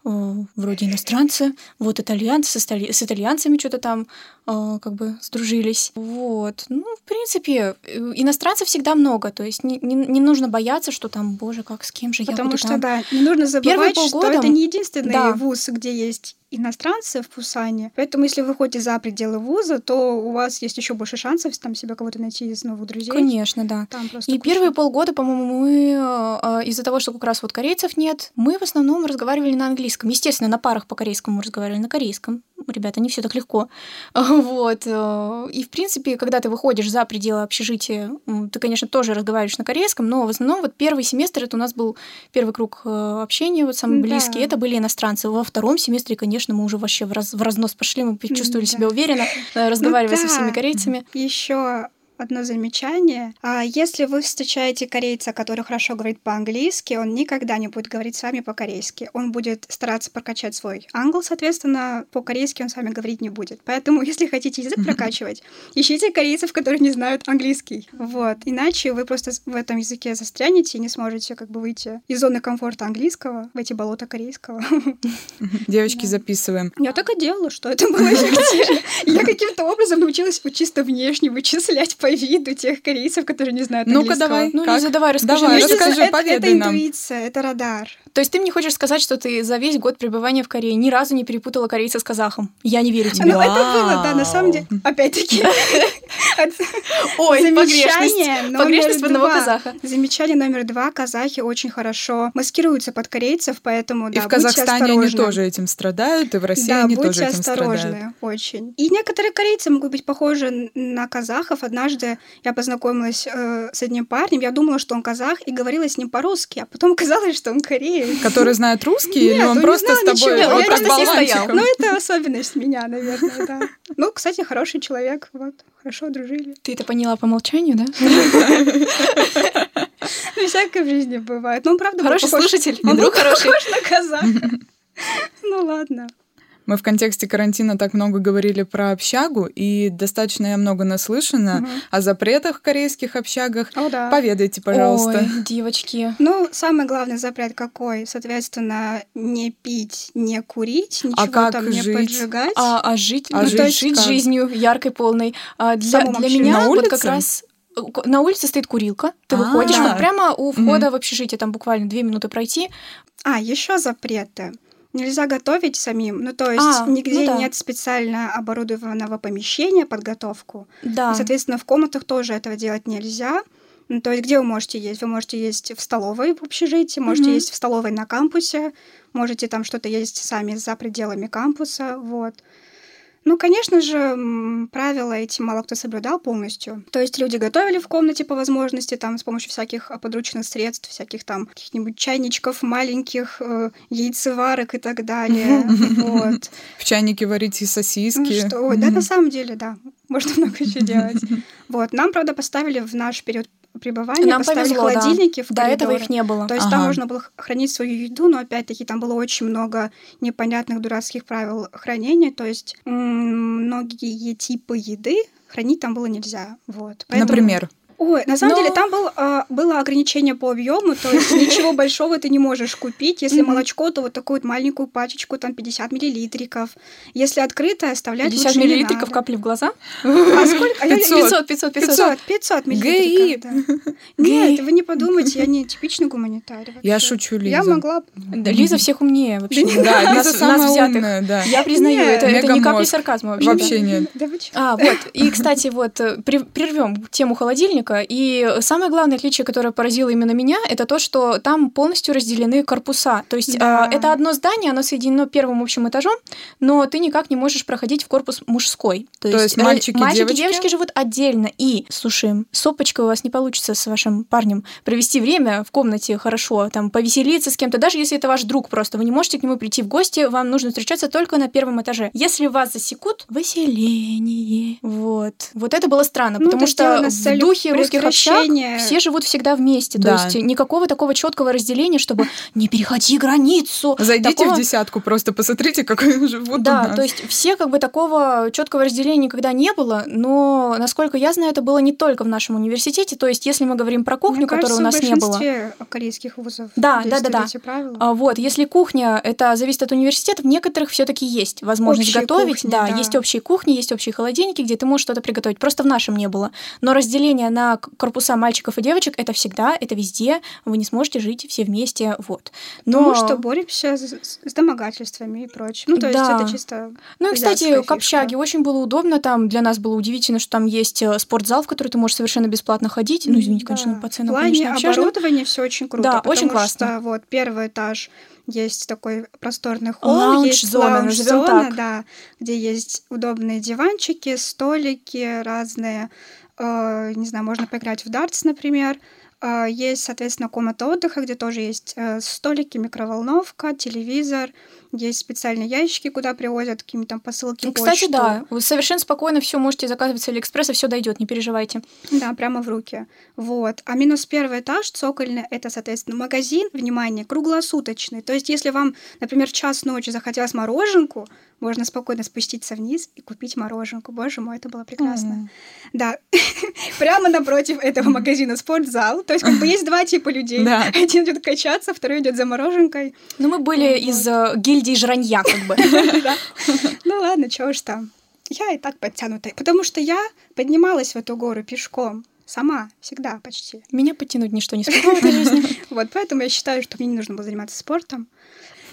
вроде иностранцы, вот итальянцы с, итали... с итальянцами что-то там как бы сдружились. Вот. Ну, в принципе, э, иностранцев всегда много, то есть не, не, не нужно бояться, что там, боже, как с кем же Потому я буду что, там. да, не нужно забывать, полгода... что это не единственный да. вуз, где есть иностранцы в Пусане. Поэтому, если вы ходите за пределы вуза, то у вас есть еще больше шансов там себя кого-то найти из новых друзей. Конечно, да. Там и куча. первые полгода, по-моему, мы э, из-за того, что как раз вот корейцев нет, мы в основном разговаривали на английском. Естественно, на парах по корейскому мы разговаривали на корейском. Ребята, не все так легко. *laughs* Вот. Э, и, в принципе, когда ты выходишь за пределы общежития, ты, конечно, тоже разговариваешь на корейском, но в основном вот первый семестр это у нас был первый круг э, общения, вот самый близкий, да. это были иностранцы. Во втором семестре, конечно, мы уже вообще в, раз, в разнос пошли, мы чувствовали да. себя уверенно, э, разговаривая ну, да. со всеми корейцами. Еще одно замечание. А если вы встречаете корейца, который хорошо говорит по-английски, он никогда не будет говорить с вами по-корейски. Он будет стараться прокачать свой англ, соответственно, по-корейски он с вами говорить не будет. Поэтому, *laughs* если хотите язык прокачивать, ищите корейцев, которые не знают английский. Вот. Иначе вы просто в этом языке застрянете и не сможете как бы выйти из зоны комфорта английского в эти болота корейского. Девочки, *laughs* записываем. Я так и делала, что это было эффективно. Я каким-то образом научилась чисто внешне вычислять по виду тех корейцев, которые не знают Ну-ка, давай. Ну, Лиза, давай, расскажи. Давай, мне. расскажи, это, поведай это нам. интуиция, это радар. То есть ты мне хочешь сказать, что ты за весь год пребывания в Корее ни разу не перепутала корейца с казахом? Я не верю тебе. Ну, это было, да, на самом деле. Опять-таки. *laughs* Ой, погрешность. Погрешность в одного казаха. Замечание номер два. Казахи очень хорошо маскируются под корейцев, поэтому, да, И в Казахстане они тоже этим страдают, и в России они тоже этим страдают. будьте осторожны, очень. И некоторые корейцы могут быть похожи на казахов. Однажды я познакомилась э, с одним парнем, я думала, что он казах, и говорила с ним по-русски, а потом *laughs* оказалось, что он кореец. Который знает русский, или он просто с тобой он просто стоял. Ну, это особенность меня, наверное, да. Ну, кстати, хороший человек, вот, хорошо дружили. Ты это поняла по умолчанию, да? Ну, всякое в жизни бывает. Ну, правда, Хороший слушатель, он друг хороший. похож на казах. Ну, ладно. Мы в контексте карантина так много говорили про общагу, и достаточно я много наслышана угу. о запретах в корейских общагах. О, да. Поведайте, пожалуйста. Ой, девочки. Ну, самый главный запрет какой? Соответственно, не пить, не курить, ничего а как там жить? не поджигать. А, а жить, а ну, жить, то есть жить как? жизнью яркой, полной. А для, для меня На вот улице? как раз э, на улице стоит курилка, ты А, выходишь, да. вот прямо у входа в общежитие, там буквально две минуты пройти. А, еще запреты. Нельзя готовить самим. Ну, то есть А, нигде ну да. нет специально оборудованного помещения под готовку. Да. И, соответственно, в комнатах тоже этого делать нельзя. Ну, то есть где вы можете есть? Вы можете есть в столовой в общежитии, можете Мгм. есть в столовой на кампусе, можете там что-то есть сами за пределами кампуса, вот. Ну, конечно же, правила эти мало кто соблюдал полностью. То есть люди готовили в комнате по возможности, там, с помощью всяких подручных средств, всяких там каких-нибудь чайничков маленьких, э, яйцеварок и так далее. *laughs* Вот. В чайнике варите сосиски. Ну, что? Да, на самом деле, да. Можно *laughs* много еще делать. *laughs* Вот. Нам, правда, поставили в наш период пребывания, Нам поставили повезло, холодильники да. в До этого их не было. То есть Ага. там можно было хранить свою еду, но опять-таки там было очень много непонятных дурацких правил хранения. То есть многие типы еды хранить там было нельзя. Вот. Поэтому- Например. Ой, на самом Но- деле там был, а, было ограничение по объему, то есть ничего *laughs* большого ты не можешь купить. Если молочко, то вот такую вот маленькую пачечку, там 50 миллилитриков. Если открытое, оставлять 50 лучше не миллилитриков капли в глаза? А сколько? А я- 500. 500, 500, 500. 500, 500 ГИ. миллилитриков, да. *laughs* Нет, вы не подумайте, я не типичный гуманитарий. Я шучу, Лиза. Я могла... Лиза всех умнее вообще. Да, Лиза самая умная, да. Я признаю, это, это не капли сарказма вообще. Вообще нет. А, вот. И, кстати, вот э, прервем тему холодильника. И самое главное отличие, которое поразило именно меня, это то, что там полностью разделены корпуса. То есть Да. а, это одно здание, оно соединено первым общим этажом, но ты никак не можешь проходить в корпус мужской. То, То есть э, мальчики мальчики девочки? девочки живут отдельно. И, слушай, с опочкой у вас не получится с вашим парнем провести время в комнате хорошо, там, повеселиться с кем-то, даже если это ваш друг просто. Вы не можете к нему прийти в гости, вам нужно встречаться только на первом этаже. Если вас засекут, выселение. Вот. Вот это было странно, Ну, потому что в целью духе русских общак все живут всегда вместе. То Да. есть никакого такого четкого разделения, чтобы не переходи границу. Зайдите Такого- в десятку, просто посмотрите, как они живут у да, нас. то есть все как бы такого четкого разделения никогда не было, но насколько я знаю, это было не только в нашем университете. То есть, если мы говорим про кухню, Мне которой у нас в не было. корейских вузов Да, да, да, да. А, Вот, если кухня, это зависит от университета, в некоторых все-таки есть возможность Общие готовить. кухни, да, да. есть общие кухни, есть общие холодильники, где ты можешь что-то приготовить. Просто в нашем не было. Но разделение на к- корпуса мальчиков и девочек это всегда, это везде. Вы не сможете жить все вместе. Вот. Но Потому что боремся с, с- домогательствами и прочим. Ну, то есть Да. это чисто... Ну и, кстати, к общаге очень было удобно. Там для нас было удивительно, что там есть э, спортзал, в который ты можешь совершенно бесплатно ходить. Ну, извините, Да. конечно, по В ценам, плане конечно, общажным. оборудования все очень круто. Да, очень классно. Что, вот первый этаж есть такой просторный холл, есть Лаунж-зона, назовем лаунж-зона, да, где есть удобные диванчики, столики разные. Э, не знаю, можно поиграть в дартс, например. Э, есть, соответственно, комната отдыха, где тоже есть э, столики, микроволновка, телевизор. Есть специальные ящики, куда привозят какие-нибудь там посылки, Кстати, почту. да, вы совершенно спокойно все можете заказывать с Алиэкспресса, все дойдет, не переживайте. Да, прямо в руки. Вот. А минус первый этаж, цокольный, это, соответственно, магазин, внимание, круглосуточный. То есть, если вам, например, в час ночи захотелось мороженку, можно спокойно спуститься вниз и купить мороженку. Боже мой, это было прекрасно. М. Да. *laughs* Прямо напротив этого магазина спортзал. То есть, как бы есть два типа людей. Один идет качаться, второй идет за мороженкой. Ну, мы были из э, гильдии жранья, как бы. *laughs* *laughs* Ну ладно, чего уж там. Я и так подтянутая. Потому что я поднималась в эту гору пешком. Сама, всегда почти. Меня подтянуть ничто не смогло в этой жизни. *laughs* Вот поэтому я считаю, что мне не нужно было заниматься спортом.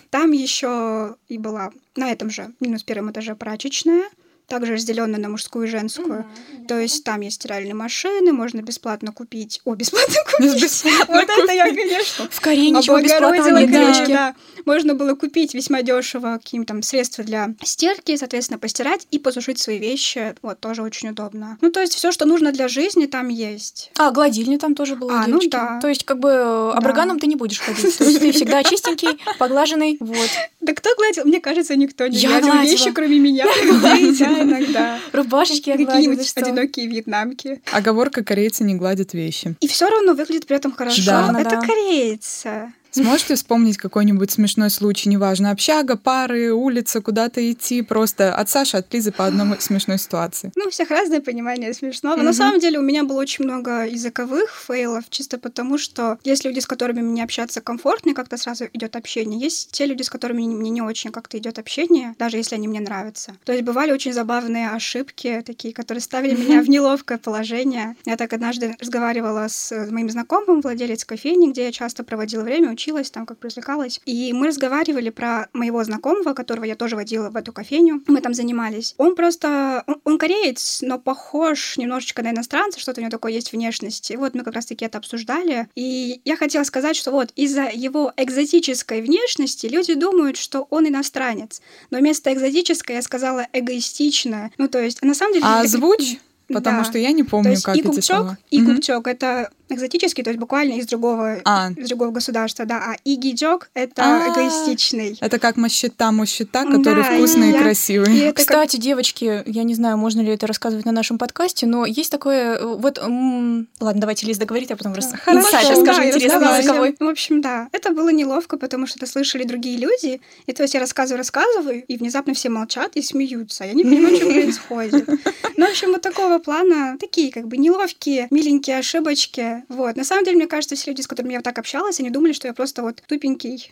Там еще и была на этом же минус первом этаже прачечная, также разделенная на мужскую и женскую. То есть там есть стиральные машины, можно бесплатно купить. О, бесплатно *laughs* купить. Бесплатно Вот это я, конечно. В Корее ничего бесплатного нет, девочки. да. Можно было купить весьма дешево какие-то там средства для стирки, соответственно, постирать и посушить свои вещи. Вот, тоже очень удобно. Ну, то есть все, что нужно для жизни, там есть. А, гладильня там тоже была, А, ну да. То есть, как бы, э, обраганом ты не будешь ходить. То есть, ты всегда чистенький, поглаженный, вот. *laughs* Да кто гладил? Мне кажется, никто не гладил вещи, кроме меня. *laughs* Иногда. *laughs* Рубашечки я Какие-нибудь одинокие вьетнамки. Оговорка корейцы не гладят вещи. И все равно выглядит при этом хорошо. Да. Это Да. Сможете вспомнить какой-нибудь смешной случай, неважно, общага, пары, улица, куда-то идти, просто от Саши, от Лизы по одной *gasps* смешной ситуации? Ну, у всех разное понимание смешного. Мгм. На самом деле у меня было очень много языковых фейлов, чисто потому что есть люди, с которыми мне общаться комфортно, и как-то сразу идет общение. Есть те люди, с которыми мне не очень как-то идет общение, даже если они мне нравятся. То есть бывали очень забавные ошибки, такие, которые ставили меня в *laughs* неловкое положение. Я так однажды разговаривала с моим знакомым, владелец кофейни, где я часто проводила время, училась, там как развлекалась. И мы разговаривали про моего знакомого, которого я тоже водила в эту кофейню. Мы там занимались. Он просто... Он, он кореец, но похож немножечко на иностранца, что-то у него такое есть внешность. И вот мы как раз-таки это обсуждали. И я хотела сказать, что вот из-за его экзотической внешности люди думают, что он иностранец. Но вместо экзотической я сказала эгоистичная. Ну, то есть, на самом деле... А озвучь? Потому да. что я не помню, то есть как и купчок, слова. И купчок это экзотический, то есть буквально из другого, А. из другого государства, да. А игиджок это А. эгоистичный. Это как мощета, мощета, который Да, вкусный и и красивый. И это как- Кстати, девочки, я не знаю, можно ли это рассказывать на нашем подкасте, но есть такое... э, Вот, м, ладно, давайте Лиз договорит, а потом рас... Хорошо, инсайд да, я интересный рассказала языковой. В общем, да, это было неловко, потому что это слышали другие люди. И то есть я рассказываю, рассказываю, и внезапно все молчат и смеются. Я не понимаю, что *laughs* происходит. Ну, в общем, вот такого плана, такие как бы неловкие, миленькие ошибочки. Вот. На самом деле, мне кажется, все люди, с которыми я вот так общалась, они думали, что я просто вот тупенький,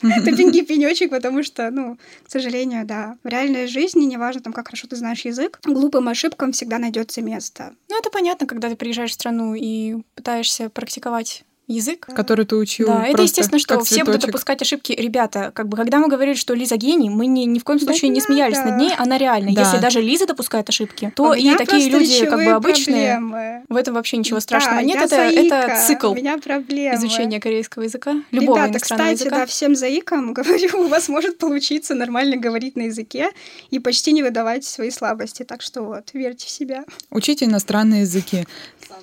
*laughs* тупенький пенечек, потому что, ну, к сожалению, да, в реальной жизни, неважно там, как хорошо ты знаешь язык, глупым ошибкам всегда найдется место. Ну, это понятно, когда ты приезжаешь в страну и пытаешься практиковать язык. Который ты учил Да, это естественно, что все будут допускать ошибки. Ребята, как бы, когда мы говорили, что Лиза гений, мы ни, ни в коем Да случае не не смеялись надо. над ней, она реальна. Да. Если даже Лиза допускает ошибки, то и такие люди, как бы обычные, проблемы. в этом вообще ничего страшного Да, нет. Это, заика, это цикл изучения корейского языка, любого Ребята, иностранного кстати, языка. да, всем заикам *laughs* говорю, у вас может получиться нормально говорить на языке и почти не выдавать свои слабости. Так что вот, верьте в себя. Учите иностранные языки.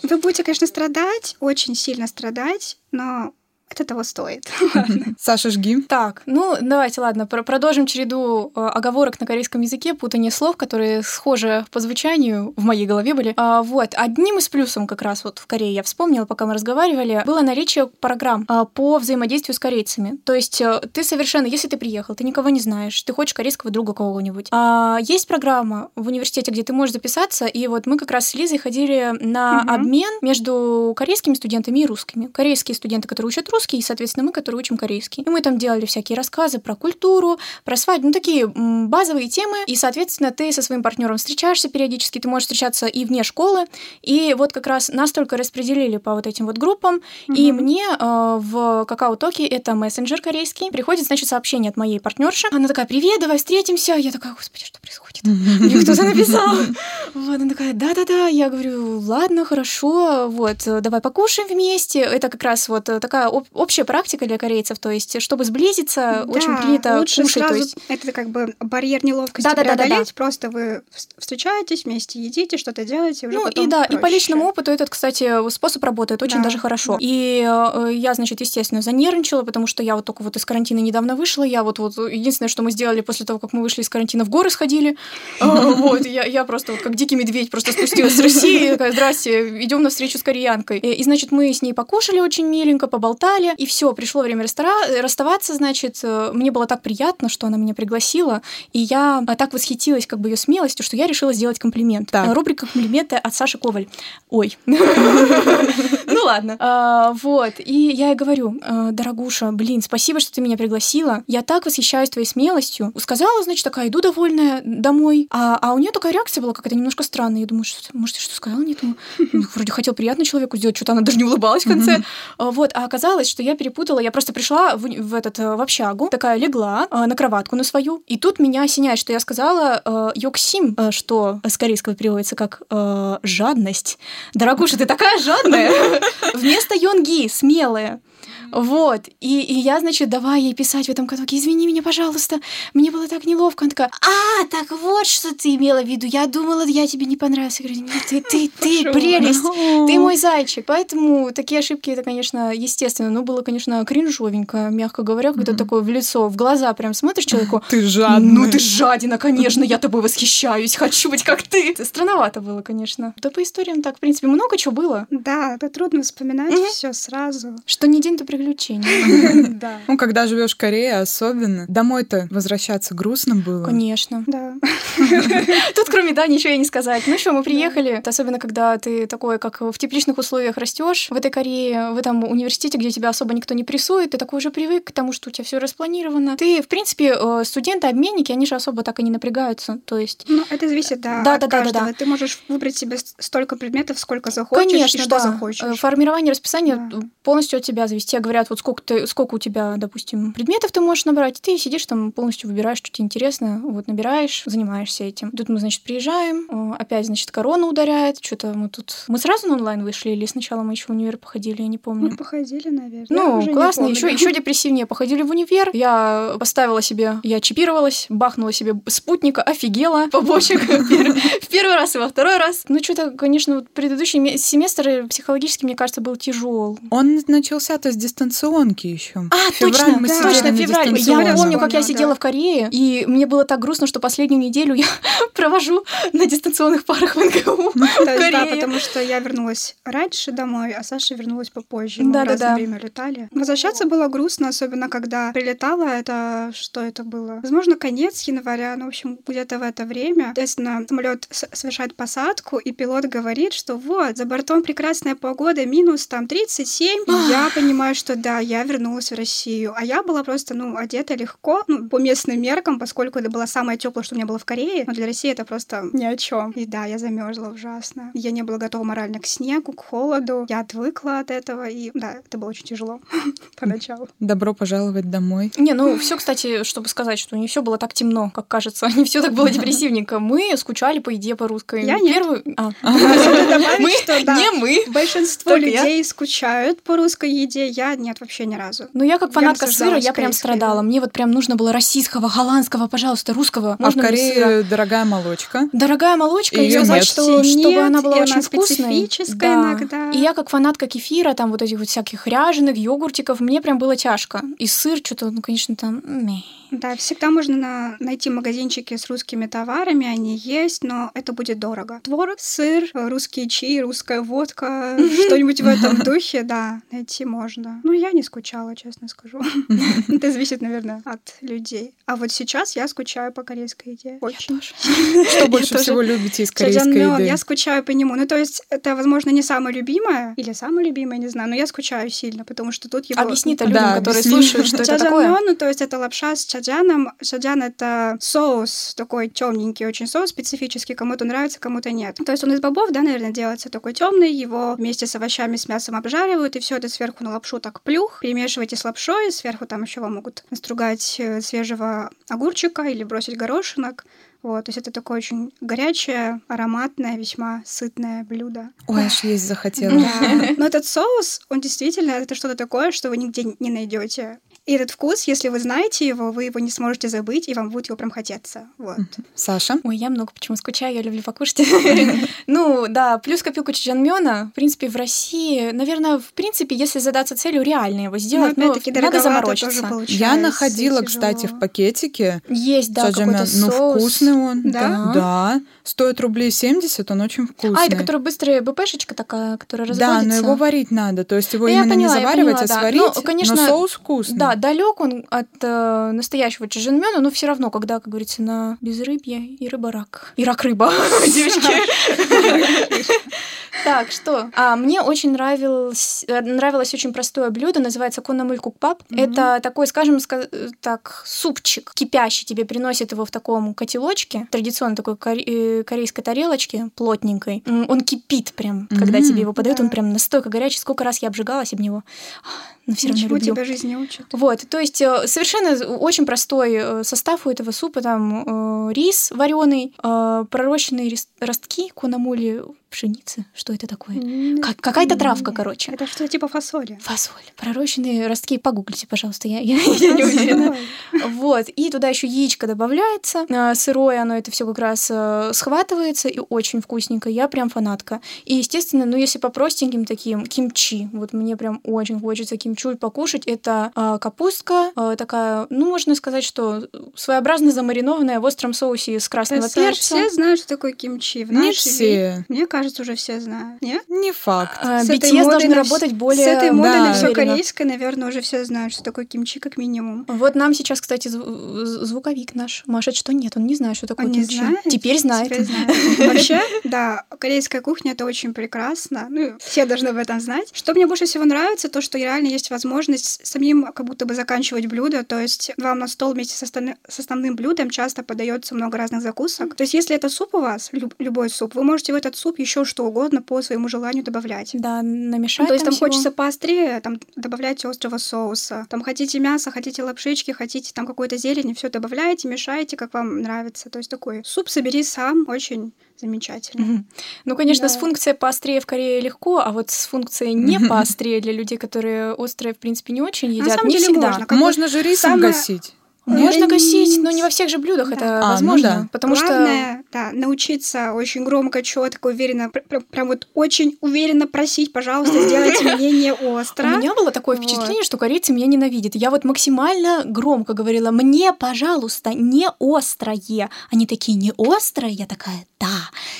Вы будете, конечно, страдать, очень сильно страдать, но это того стоит. *laughs* Саша, жги. Так, ну давайте, ладно, про- продолжим череду э, оговорок на корейском языке, путание слов, которые схожи по звучанию в моей голове были. А, вот, одним из плюсов как раз вот в Корее я вспомнила, пока мы разговаривали, было наличие программ а, по взаимодействию с корейцами. То есть э, ты совершенно, если ты приехал, ты никого не знаешь, ты хочешь корейского друга кого-нибудь. А, есть программа в университете, где ты можешь записаться, и вот мы как раз с Лизой ходили на Мгм. обмен между корейскими студентами и русскими. Корейские студенты, которые учат русский, и, соответственно, мы, которые учим корейский. И мы там делали всякие рассказы про культуру, про свадьбу, ну, такие базовые темы. И, соответственно, ты со своим партнером встречаешься периодически, ты можешь встречаться и вне школы. И вот как раз нас только распределили по вот этим вот группам. И Мгм. мне э, в Какао Токи, это мессенджер корейский, приходит, значит, сообщение от моей партнерши. Она такая, привет, давай встретимся. Я такая, господи, что происходит? Мне кто-то написал. Вот, она такая, да-да-да. Я говорю, ладно, хорошо, вот, давай покушаем вместе. Это как раз вот такая об- общая практика для корейцев, то есть, чтобы сблизиться, очень Да, принято лучше кушать. сразу, есть, это как бы барьер неловкости Да-да-да-да-да. преодолеть, просто вы вс- встречаетесь вместе, едите, что-то делаете, уже ну и да, и по проще. личному опыту этот, кстати, способ работает очень Да. даже хорошо. И э, я, значит, естественно, занервничала, потому что я вот только вот из карантина недавно вышла. Я вот вот единственное, что мы сделали после того, как мы вышли из карантина, в горы сходили. Э, Вот, я, я просто вот как дикий медведь просто спустилась с России, такая, здрасте, идем на встречу с кореянкой. И, значит, мы с ней покушали очень миленько, поболтали, и все, пришло время растара- расставаться, значит, э, мне было так приятно, что она меня пригласила, и я э, так восхитилась как бы ее смелостью, что я решила сделать комплимент. Так. Рубрика комплименты от Саши Коваль. Ой. *laughs* Ну ладно. *laughs* А, Вот. И я ей говорю, «Э, дорогуша, блин, спасибо, что ты меня пригласила. Я так восхищаюсь твоей смелостью. Сказала, значит, такая, иду довольная домой. А, а у нее такая реакция была какая-то немножко странная. Я думаю, что, может, я что сказала? Нет, ну, *laughs* ну, вроде хотел приятно человеку сделать, что-то она даже не улыбалась в конце. А, Вот. А оказалось, что я перепутала. Я просто пришла в, в этот, э, в общагу, такая легла э, на кроватку на свою. И тут меня осеняет, что я сказала йоксим, что с корейского переводится как жадность. Дорогуша, ты такая жадная. *laughs* Вместо йонги, смелая. Вот. И, и я, значит, давай ей писать в этом каталоге, извини меня, пожалуйста, мне было так неловко. Она такая, а, так вот, что ты имела в виду. Я думала, я тебе не понравилась. Я говорю, нет, ты, ты, *laughs* ты, прелесть. Ты мой зайчик. Поэтому такие ошибки, это, конечно, естественно. Но было, конечно, кринжовенько, мягко говоря, когда такое в лицо, в глаза прям смотришь человеку. Ты жадный. Ну ты жадина, конечно, я тобой восхищаюсь, хочу быть как ты. Странновато было, конечно. Да по историям так, в принципе, много чего было. Да, это трудно вспоминать все сразу. Что не день, то приключение. *laughs* Да. Ну, когда живешь в Корее, особенно. Домой-то возвращаться грустно было. Конечно. Да. *laughs* Тут кроме да ничего и не сказать. Ну что, мы приехали. Особенно, когда ты такой, как в тепличных условиях растешь в этой Корее, в этом университете, где тебя особо никто не прессует, ты такой уже привык к тому, что у тебя все распланировано. Ты, в принципе, э, студенты-обменники, они же особо так и не напрягаются. То есть Ну, это зависит, да, Да, от да, да, да. Ты можешь выбрать себе столько предметов, сколько захочешь Конечно, и что да. захочешь. Э, Формирование расписания Да. полностью от тебя зависит. Тебе говорят, вот сколько, ты, сколько у тебя, допустим, предметов ты можешь набрать, ты сидишь там полностью выбираешь, что тебе интересно, вот набираешь, занимаешься этим. Тут мы, значит, приезжаем, опять, значит, корона ударяет, что-то мы тут... Мы сразу на онлайн вышли или сначала мы еще в универ походили, я не помню. Мы походили, наверное. Ну, классно, еще, еще депрессивнее. Походили в универ, я поставила себе, я чипировалась, бахнула себе спутника, офигела, *laughs* побочек в первый раз и во второй раз. Ну, что-то, конечно, предыдущий семестр психологически, мне кажется, был тяжел. Он начался то с дистанционки еще. А, точно, мы точно, февраль. Я помню, как я сидела в Корее, и мне было так грустно, что последнюю неделю я *laughs* провожу на дистанционных парах в НГУ Да, потому что я вернулась раньше домой, а Саша вернулась попозже. Мы в разное время летали. Возвращаться было грустно, особенно когда прилетала. Это что это было? Возможно, конец января, ну, в общем, где-то в это время. Естественно, самолет совершает посадку, и пилот говорит, что вот, за бортом прекрасная погода, минус там 37. И я понимаю, что да, я вернулась в Россию. А я была просто, ну, одета легко, ну, по местным меркам, поскольку это было самое теплое, что у меня было в Корее. Но для России это просто ни о чем. И да, я замерзла ужасно. Я не была готова морально к снегу, к холоду. Я отвыкла от этого, и да, это было очень тяжело *laughs* поначалу. Добро пожаловать домой. Не, ну все, кстати, чтобы сказать, что не все было так темно, как кажется, *laughs* не все так было депрессивненько. Мы скучали по еде по русской. Я Первую... А. *laughs* Мы, что, да, не мы. Большинство людей скучают по русской еде, я нет вообще ни разу. Ну я как фанатка сыра, я прям страдала. Мне вот прям нужно было российского, голландского, пожалуйста, русского. А в Корее дорогая молочка. Дорогая молочка, и сказать, что чтобы она была очень вкусной. Да. иногда. И я как фанатка кефира, там вот этих вот всяких ряженых, йогуртиков, мне прям было тяжко. И сыр что-то, ну, конечно, там... Да, всегда можно на, найти магазинчики с русскими товарами, они есть, но это будет дорого. Творог, сыр, русские чаи, русская водка, что-нибудь в этом *laughs* духе, да, найти можно. Ну, я не скучала, честно скажу. *laughs* Это зависит, наверное, от людей. А вот сейчас я скучаю по корейской еде. Очень. *laughs* Что больше всего любите из корейской еды? Я скучаю по нему. Ну, то есть, это, возможно, не самое любимое, или самое любимое, не знаю, но я скучаю сильно, потому что тут его... Объясни это людям, которые слушают, что это такое. ну, то есть, это лапша с чаджаном. Чаджан — это соус, такой темненький очень соус, специфический, кому-то нравится, кому-то нет. То есть, он из бобов, да, наверное, делается такой темный, его вместе с овощами, с мясом обжаривают, и все это сверху на лапшу так плюх, перемешиваете с лапшой, сверху там еще вам могут настругать э, свежего огурчика или бросить горошинок. Вот, то есть это такое очень горячее, ароматное, весьма сытное блюдо. Ой, аж есть захотелось. Да. Но этот соус, он действительно, это что-то такое, что вы нигде не найдете. И этот вкус, если вы знаете его, вы его не сможете забыть, и вам будет его прям хотеться. Вот. Саша? Ой, я много почему скучаю, я люблю покушать. *laughs* Ну, да, плюс копилку чжанмёна, в принципе, в России, наверное, в принципе, если задаться целью, реально его сделать, но надо заморочиться. Я находила, кстати, в пакетике Есть, да, какой-то Ну, вкусный он. Да? Да. Стоит рублей 70, он очень вкусный. А, это который быстрая БПшечка такая, которая разводится? Да, но его варить надо. То есть его именно не заваривать, а сварить, но соус вкусный. Да, далек он от э, настоящего чжэнмёна, но все равно, когда, как говорится, на безрыбье и рыба-рак. И рак-рыба, *laughs* девочки. *laughs* Так, что? А, мне очень нравилось, э, нравилось очень простое блюдо, называется коннамыль кукпап. Mm-hmm. Это такой, скажем так, супчик кипящий. Тебе приносят его в таком котелочке, традиционно такой коре- корейской тарелочке, плотненькой. Он кипит прям, mm-hmm. когда тебе его подают, да. он прям настолько горячий. Сколько раз я обжигалась об него но все равно люблю. тебя жизнь не учит. Вот, то есть э, совершенно очень простой э, состав у этого супа. Там э, рис вареный, пророщенные ростки кунамули пшеницы. Что это такое? Как, какая-то травка, короче. Это что типа фасоли? Фасоль. Пророщенные ростки. Погуглите, пожалуйста, я, я, я не уверена. Вот. И туда еще яичко добавляется. Сырое оно это все как раз схватывается и очень вкусненько. Я прям фанатка. И, естественно, ну, если по простеньким таким, кимчи. Вот мне прям очень хочется кимчи чуль покушать. Это э, капустка, э, такая, ну, можно сказать, что своеобразно замаринованная в остром соусе с красного То перца. Все знают, что такое кимчи. В Не все. Мне кажется, уже все знают. Нет? Не факт. А, BTS должны на... работать более С этой модой да. на все корейское, наверное, уже все знают, что такое кимчи, как минимум. Вот нам сейчас, кстати, зв- звуковик наш. Маша, что нет, он не знает, что такое Он не кимчи. знает? Теперь знает. Теперь знает. *laughs* Вообще, да, корейская кухня это очень прекрасно. Ну, все должны об этом знать. Что мне больше всего нравится, то, что реально есть возможность самим как будто бы заканчивать блюдо. То есть вам на стол вместе с, остальным- с основным блюдом часто подается много разных закусок. То есть если это суп у вас, люб- любой суп, вы можете в этот суп еще что угодно по своему желанию добавлять. Да, Ну, намешать то есть там всего. хочется поострее, там добавляйте острого соуса. Там хотите мясо, хотите лапшички, хотите там какой-то зелень, все добавляете, мешаете, как вам нравится. То есть такой суп собери сам, очень замечательно. Ну, конечно, Да. с функцией поострее в Корее легко, а вот с функцией не поострее для людей, которые острое, в принципе, не очень едят, самом не деле всегда. можно. Как Можно же рисом самое- гасить. Можно Да гасить, но не во всех же блюдах Да. это А, ну возможно, да. потому что да, научиться очень громко, четко, уверенно, пр- пр- прям вот очень уверенно просить, пожалуйста, сделайте *laughs* мне не остро. У меня было такое Вот. впечатление, что корейцы меня ненавидят. Я вот максимально громко говорила, мне, пожалуйста, не острое. Они такие, не острое? Я такая, да.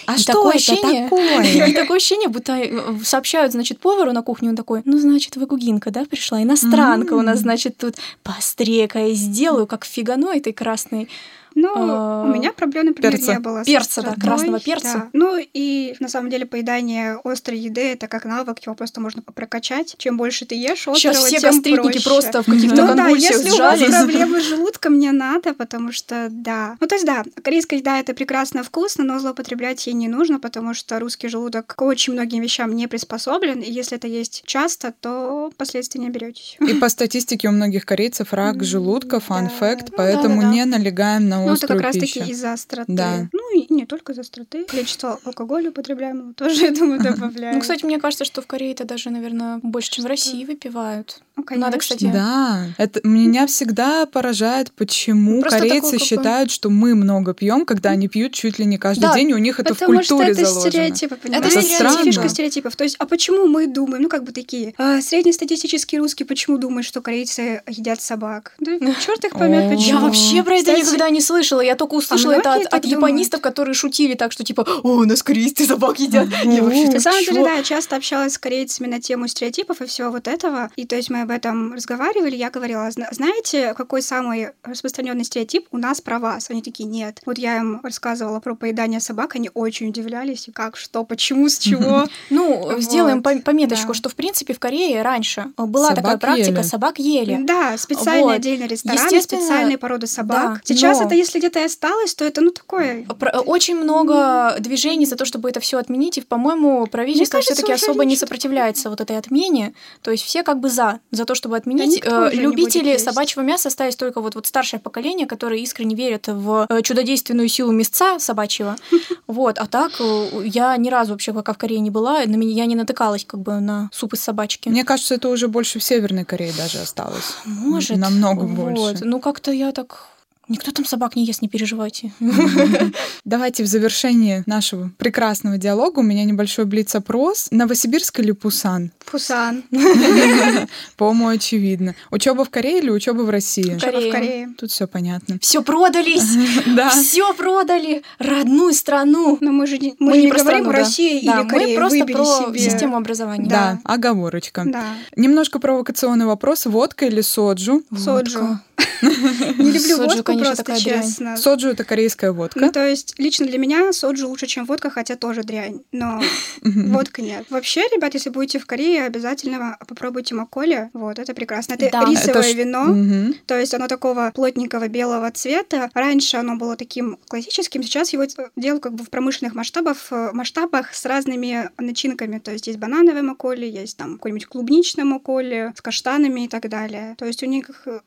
А И что такое ощущение- такое? *laughs* И такое ощущение, будто э, сообщают, значит, повару на кухню, он такой, ну, значит, вы гугинка, да, пришла, иностранка у нас, значит, тут пострека я сделаю, как фигано этой красной. Ну, А, у меня проблем, например, перца. не было. Перца, да, красного перца. да. Ну и на самом деле поедание острой еды это как навык, его просто можно прокачать. Чем больше ты ешь острого, Сейчас все тем гастритники проще. просто в каких-то Ну да, конвульсиях если у вас сжались. проблемы с желудком, не надо, потому что да. Ну то есть да, корейская еда это прекрасно вкусно, но злоупотреблять ей не нужно, потому что русский желудок к очень многим вещам не приспособлен, и если это есть часто, то последствий не беретесь. И по статистике у многих корейцев рак желудка, фан да. факт, Ну поэтому не налегаем на Ну, это как раз пищу. таки из-за остроты. Да. Ну, и не только из-за остроты. Количество алкоголя употребляемого *laughs* тоже, я думаю, добавляет. Ну, кстати, мне кажется, что в Корее это даже, наверное, больше, чем в России выпивают. Ну, надо, конечно. кстати, Да, это меня всегда поражает, почему Просто корейцы такой, считают, что мы много пьем, когда они пьют чуть ли не каждый Да, день, и у них это в Потому что культуре это заложено. стереотипы, понимаете? Это Это странно. фишка стереотипов. То есть, а почему мы думаем, ну, как бы такие, а, среднестатистический русский почему думает, что корейцы едят собак? Да *laughs* черт их поймет, почему. Я вообще про это никогда не слышала. Я только услышала это многие от, от японистов, которые шутили так, что типа, о, у нас корейцы собак едят. Я вообще На самом деле, да, я часто общалась с корейцами на тему стереотипов и всего вот этого. И то есть мы об этом разговаривали. Я говорила, «Зна- знаете, какой самый распространенный стереотип у нас про вас? Они такие, нет. Вот я им рассказывала про поедание собак, они очень удивлялись. И как, что, почему, с чего? *laughs* Ну, сделаем по- пометочку, что, в принципе, в Корее раньше была такая практика, собак ели. Да, специальные отдельные рестораны, специальные породы собак. Сейчас это, если где-то и осталось, то это, ну, такое... Про- Очень много движений за то, чтобы это все отменить, и, по-моему, правительство все-таки уже особо не сопротивляется вот этой отмене. То есть все как бы за, за то, чтобы отменить. Э, не Любители собачьего мяса остались только вот, вот старшее поколение, которые искренне верят в э, чудодейственную силу мясца собачьего. *laughs* Вот, а так э, я ни разу вообще пока в Корее не была, на меня я не натыкалась как бы на суп из собачки. Мне кажется, это уже больше в Северной Корее даже осталось. Может. Намного Вот. больше. Ну, как-то я так... Никто там собак не ест, не переживайте. *laughs* Давайте в завершении нашего прекрасного диалога у меня небольшой блиц-опрос. Новосибирск или Пусан? Пусан. *laughs* По-моему, очевидно. Учеба в Корее или учеба в России? Учеба Корея. в Корее. Тут все понятно. Все продались! *laughs* Да. Все продали! Родную страну! Но мы же не, мы не про говорим. Россия Да, или Корея. мы просто про систему образования. Да, оговорочка. Да. Немножко провокационный вопрос. Водка или соджу? Соджу. *laughs* Не люблю Соджу, водку, конечно, просто такая дрянь. честно. Соджу — это корейская Ну, водка. то есть, лично для меня соджу лучше, чем водка, хотя тоже дрянь. Но водка нет. Вообще, ребят, если будете в Корее, обязательно попробуйте маколи. Вот, это прекрасно. Это Да. рисовое Это вино. Мгм. То есть оно такого плотненького белого цвета. Раньше оно было таким классическим, сейчас его делают как бы в промышленных масштабах, э, масштабах с разными начинками. То есть есть банановый маколи, есть там какой-нибудь клубничный маколи с каштанами и так далее. То есть у них э,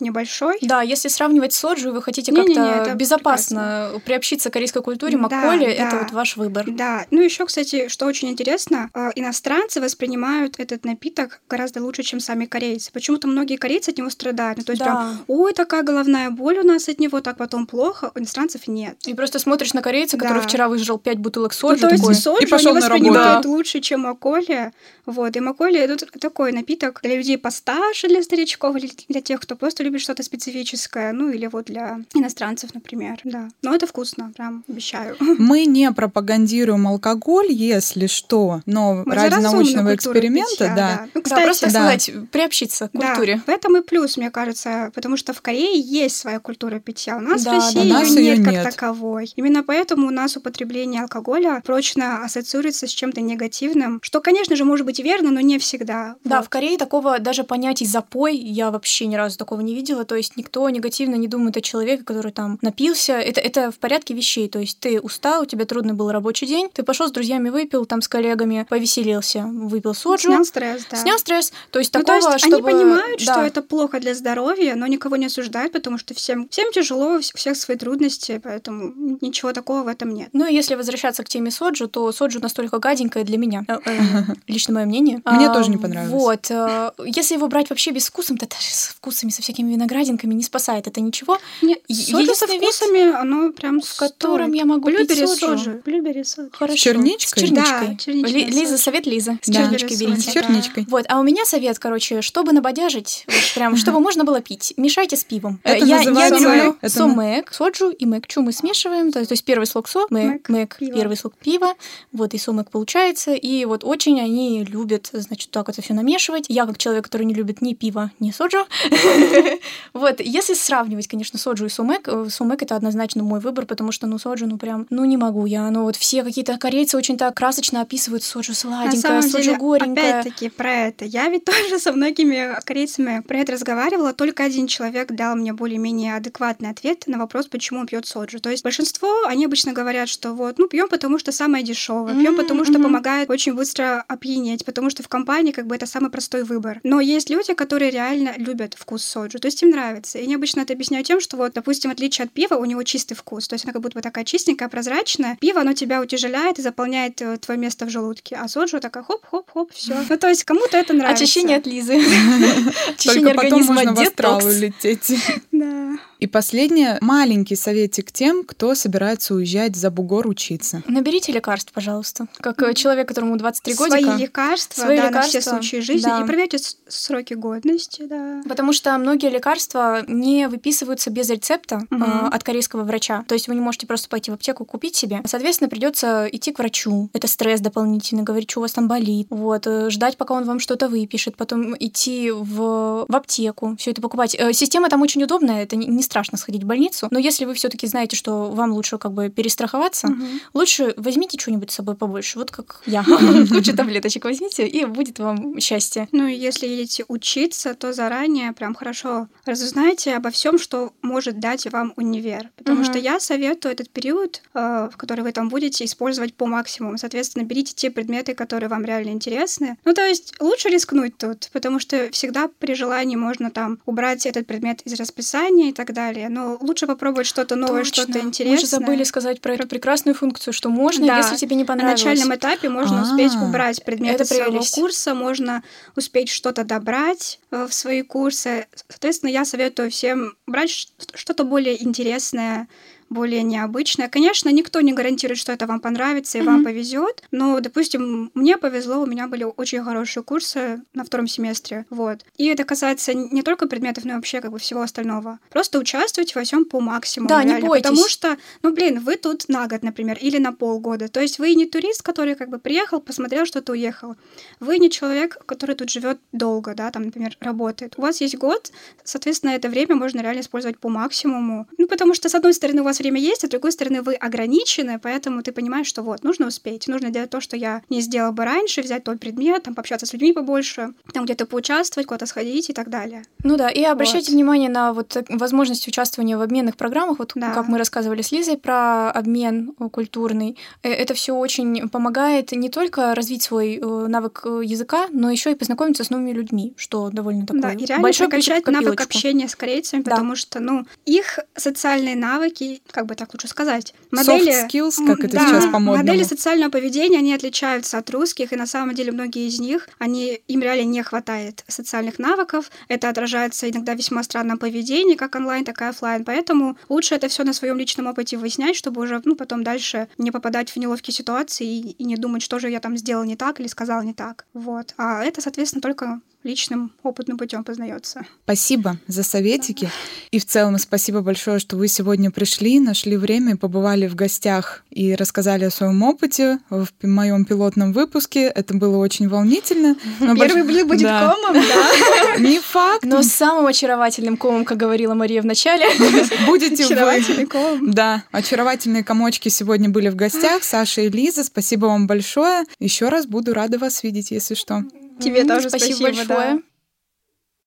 небольшой. Да, если сравнивать с соджу, и вы хотите как-то это безопасно приобщиться к корейской культуре, Да, маколи, да. это вот ваш выбор. Да, ну еще, кстати, что очень интересно, э, иностранцы воспринимают этот напиток гораздо лучше, чем сами корейцы. Почему-то многие корейцы от него страдают. Ну, то есть прям, Да. ой, такая головная боль у нас от него, так потом плохо. У иностранцев нет. И просто смотришь на корейца, который Да. вчера выжрал 5 бутылок Ну, соджу, то есть такой, соджу И пошёл они на воспринимают работу. лучше, чем маколи. Вот. И маколи это такой напиток для людей постарше, для старичков, или для тех, кто просто любит что-то специфическое, ну или вот для иностранцев, например, да. Но это вкусно, прям обещаю. *laughs* Мы не пропагандируем алкоголь, если что, но Мы за ради разумную научного культуру эксперимента, питья, да. Ну, Да, кстати, просто да. сказать, приобщиться к Да, культуре. в этом и плюс, мне кажется, потому что в Корее есть своя культура питья. У нас Да, в России нас её нет как нет. таковой. Именно поэтому у нас употребление алкоголя прочно ассоциируется с чем-то негативным, что, конечно же, может быть и верно, но не всегда. Да, Вот. в Корее такого даже понятия запой я вообще ни разу такого не видела. То есть никто негативно не думает о человеке, который там напился. Это, это в порядке вещей. То есть ты устал, у тебя трудный был рабочий день, ты пошел с друзьями выпил, там с коллегами, повеселился, выпил соджу, Снял стресс, да. снял стресс. То есть Ну, то такого, есть они чтобы... понимают, да. что это плохо для здоровья, но никого не осуждают, потому что всем, всем тяжело, у всех свои трудности, поэтому ничего такого в этом нет. Ну и если возвращаться к теме соджу, то соджу настолько гаденькая для меня. Э, э, *laughs* Лично мое мнение. Мне А, тоже не понравилось. Вот. э, Если его брать вообще без вкусом, то даже с вкусами, со всякими виноградинками не спасает это ничего. Нет, соджу со единственный вид, вкусами, оно прям в котором я могу Блюбери пить соджу. соджу. Блюбери соджу. Хорошо. черничкой? С черничкой. Да, черничная Ли- Лиза, совет Лиза. С Да. черничкой берите. С черничкой. Вот, а у меня совет, короче, чтобы набодяжить, вот прям, чтобы можно было пить, мешайте с пивом. Это я, я не люблю это сомэк, соджу и мэкчу мы смешиваем, то, то есть первый слог со, мэк, Мэк, мэк, пиво. первый слог пива, вот и сомэк получается, и вот очень они любят, значит, так это все намешивать. Я как человек, который не любит ни пиво, ни соджу, *laughs* *laughs* вот, если сравнивать, конечно, соджу и сомэк, э, сомэк это однозначно мой выбор, потому что, ну, соджу, ну, прям, ну, не могу я, ну, вот все какие-то корейцы очень так красочно описывают соджу сладенькая, соджу деле, горенькая. опять-таки про это. Я ведь *laughs* тоже со многими корейцами про это разговаривала. Только один человек дал мне более-менее адекватный ответ на вопрос, почему он пьет соджу. То есть большинство, они обычно говорят, что вот, ну, пьем, потому что самое дешевое, пьем, потому что помогает очень быстро опьянеть, потому что в компании как бы это самый простой выбор. Но есть люди, которые реально любят вкус соджу, то есть им нравится. И они обычно это объясняют тем, что вот, допустим, отличие от пива, у него чистый вкус, то есть она как будто бы такая чистенькая, прозрачная. Пиво, оно тебя утяжеляет и заполняет э, твое место в желудке, а соджу такая хоп-хоп-хоп, все. Ну, то есть кому-то это нравится. Очищение от Лизы. Только Очищение потом организма, можно в астрал улететь. *laughs* Да. И последнее, маленький советик тем, кто собирается уезжать за бугор учиться. Наберите лекарств, пожалуйста. Как э, человек, которому 23 Свои годика. лекарства, Свои да, на все лекарства, случаи жизни. да. И проверьте сроки годности, да. Потому что многие лекарства не выписываются без рецепта Мгм. э, от корейского врача. То есть вы не можете просто пойти в аптеку купить себе. Соответственно, придется идти к врачу. Это стресс дополнительный, говорить, что у вас там болит. Вот, э, ждать, пока он вам что-то выпишет, потом идти в, в аптеку, все это покупать. Э, Система там очень удобная, это не, не страшно сходить в больницу. Но если вы все-таки знаете, что вам лучше как бы перестраховаться, Мгм. лучше возьмите что-нибудь с собой побольше, вот как я. *laughs* *laughs* Кучу таблеточек возьмите, и будет вам счастье. Ну, и если едете учиться, то заранее прям хорошо разузнайте обо всем, что может дать вам универ. Потому что я советую этот период, э, в который вы там будете, использовать по максимуму. Соответственно, берите те предметы, которые вам реально интересны. Ну, то есть лучше рискнуть тут, потому что всегда при желании можно там убрать этот предмет из расписания и так далее. Но лучше попробовать что-то новое, Точно. что-то Мы интересное. же забыли сказать про эту прекрасную функцию, что можно, Да. если тебе не На понравилось. начальном этапе можно успеть А, убрать предметы это своего курса, можно успеть что-то добрать э, в свои курсы. Соответственно, я советую всем брать что-то более интересное, более необычное. Конечно, никто не гарантирует, что это вам понравится и вам Мгм. повезет. Но, допустим, мне повезло, у меня были очень хорошие курсы на втором семестре. Вот. И это касается не только предметов, но и вообще как бы всего остального. Просто участвуйте во всем по максимуму. Да, не реально, бойтесь. Потому что, ну, блин, вы тут на год, например, или на полгода. То есть вы не турист, который как бы приехал, посмотрел, что-то уехал. Вы не человек, который тут живет долго, да, там, например, работает. У вас есть год, соответственно, это время можно реально использовать по максимуму. Ну, потому что, с одной стороны, у вас время есть, а с другой стороны, вы ограничены, поэтому ты понимаешь, что вот, нужно успеть, нужно делать то, что я не сделала бы раньше, взять тот предмет, там, пообщаться с людьми побольше, там где-то поучаствовать, куда-то сходить и так далее. Ну да, и обращайте Вот. внимание на вот так- возможность участвования в обменных программах, вот Да. как мы рассказывали с Лизой про обмен э, культурный. Э, Это все очень помогает не только развить свой э, навык э, языка, но еще и познакомиться с новыми людьми, что довольно такое Да, и реально большой прокачать навык общения с корейцами, Да. потому что, ну, их социальные навыки как бы так лучше сказать, модели... Soft skills, как это да, сейчас по-модному. Модели социального поведения, они отличаются от русских, и на самом деле многие из них, они, им реально не хватает социальных навыков. Это отражается иногда в весьма странном поведении, как онлайн, так и офлайн. Поэтому лучше это все на своем личном опыте выяснять, чтобы уже ну, потом дальше не попадать в неловкие ситуации и, и не думать, что же я там сделал не так или сказал не так. Вот. А это, соответственно, только личным опытным путем познается. Спасибо за советики. И в целом спасибо большое, что вы сегодня пришли, нашли время, побывали в гостях и рассказали о своем опыте в моем пилотном выпуске. Это было очень волнительно. Но Первый больш... блин будет да. комом, да. *laughs* Не факт. Но самым очаровательным комом, как говорила Мария в начале. *laughs* Будете Очаровательный ком. Да, очаровательные комочки сегодня были в гостях. Саша и Лиза, спасибо вам большое. Еще раз буду рада вас видеть, если что. Тебе тоже спасибо, спасибо большое. Да.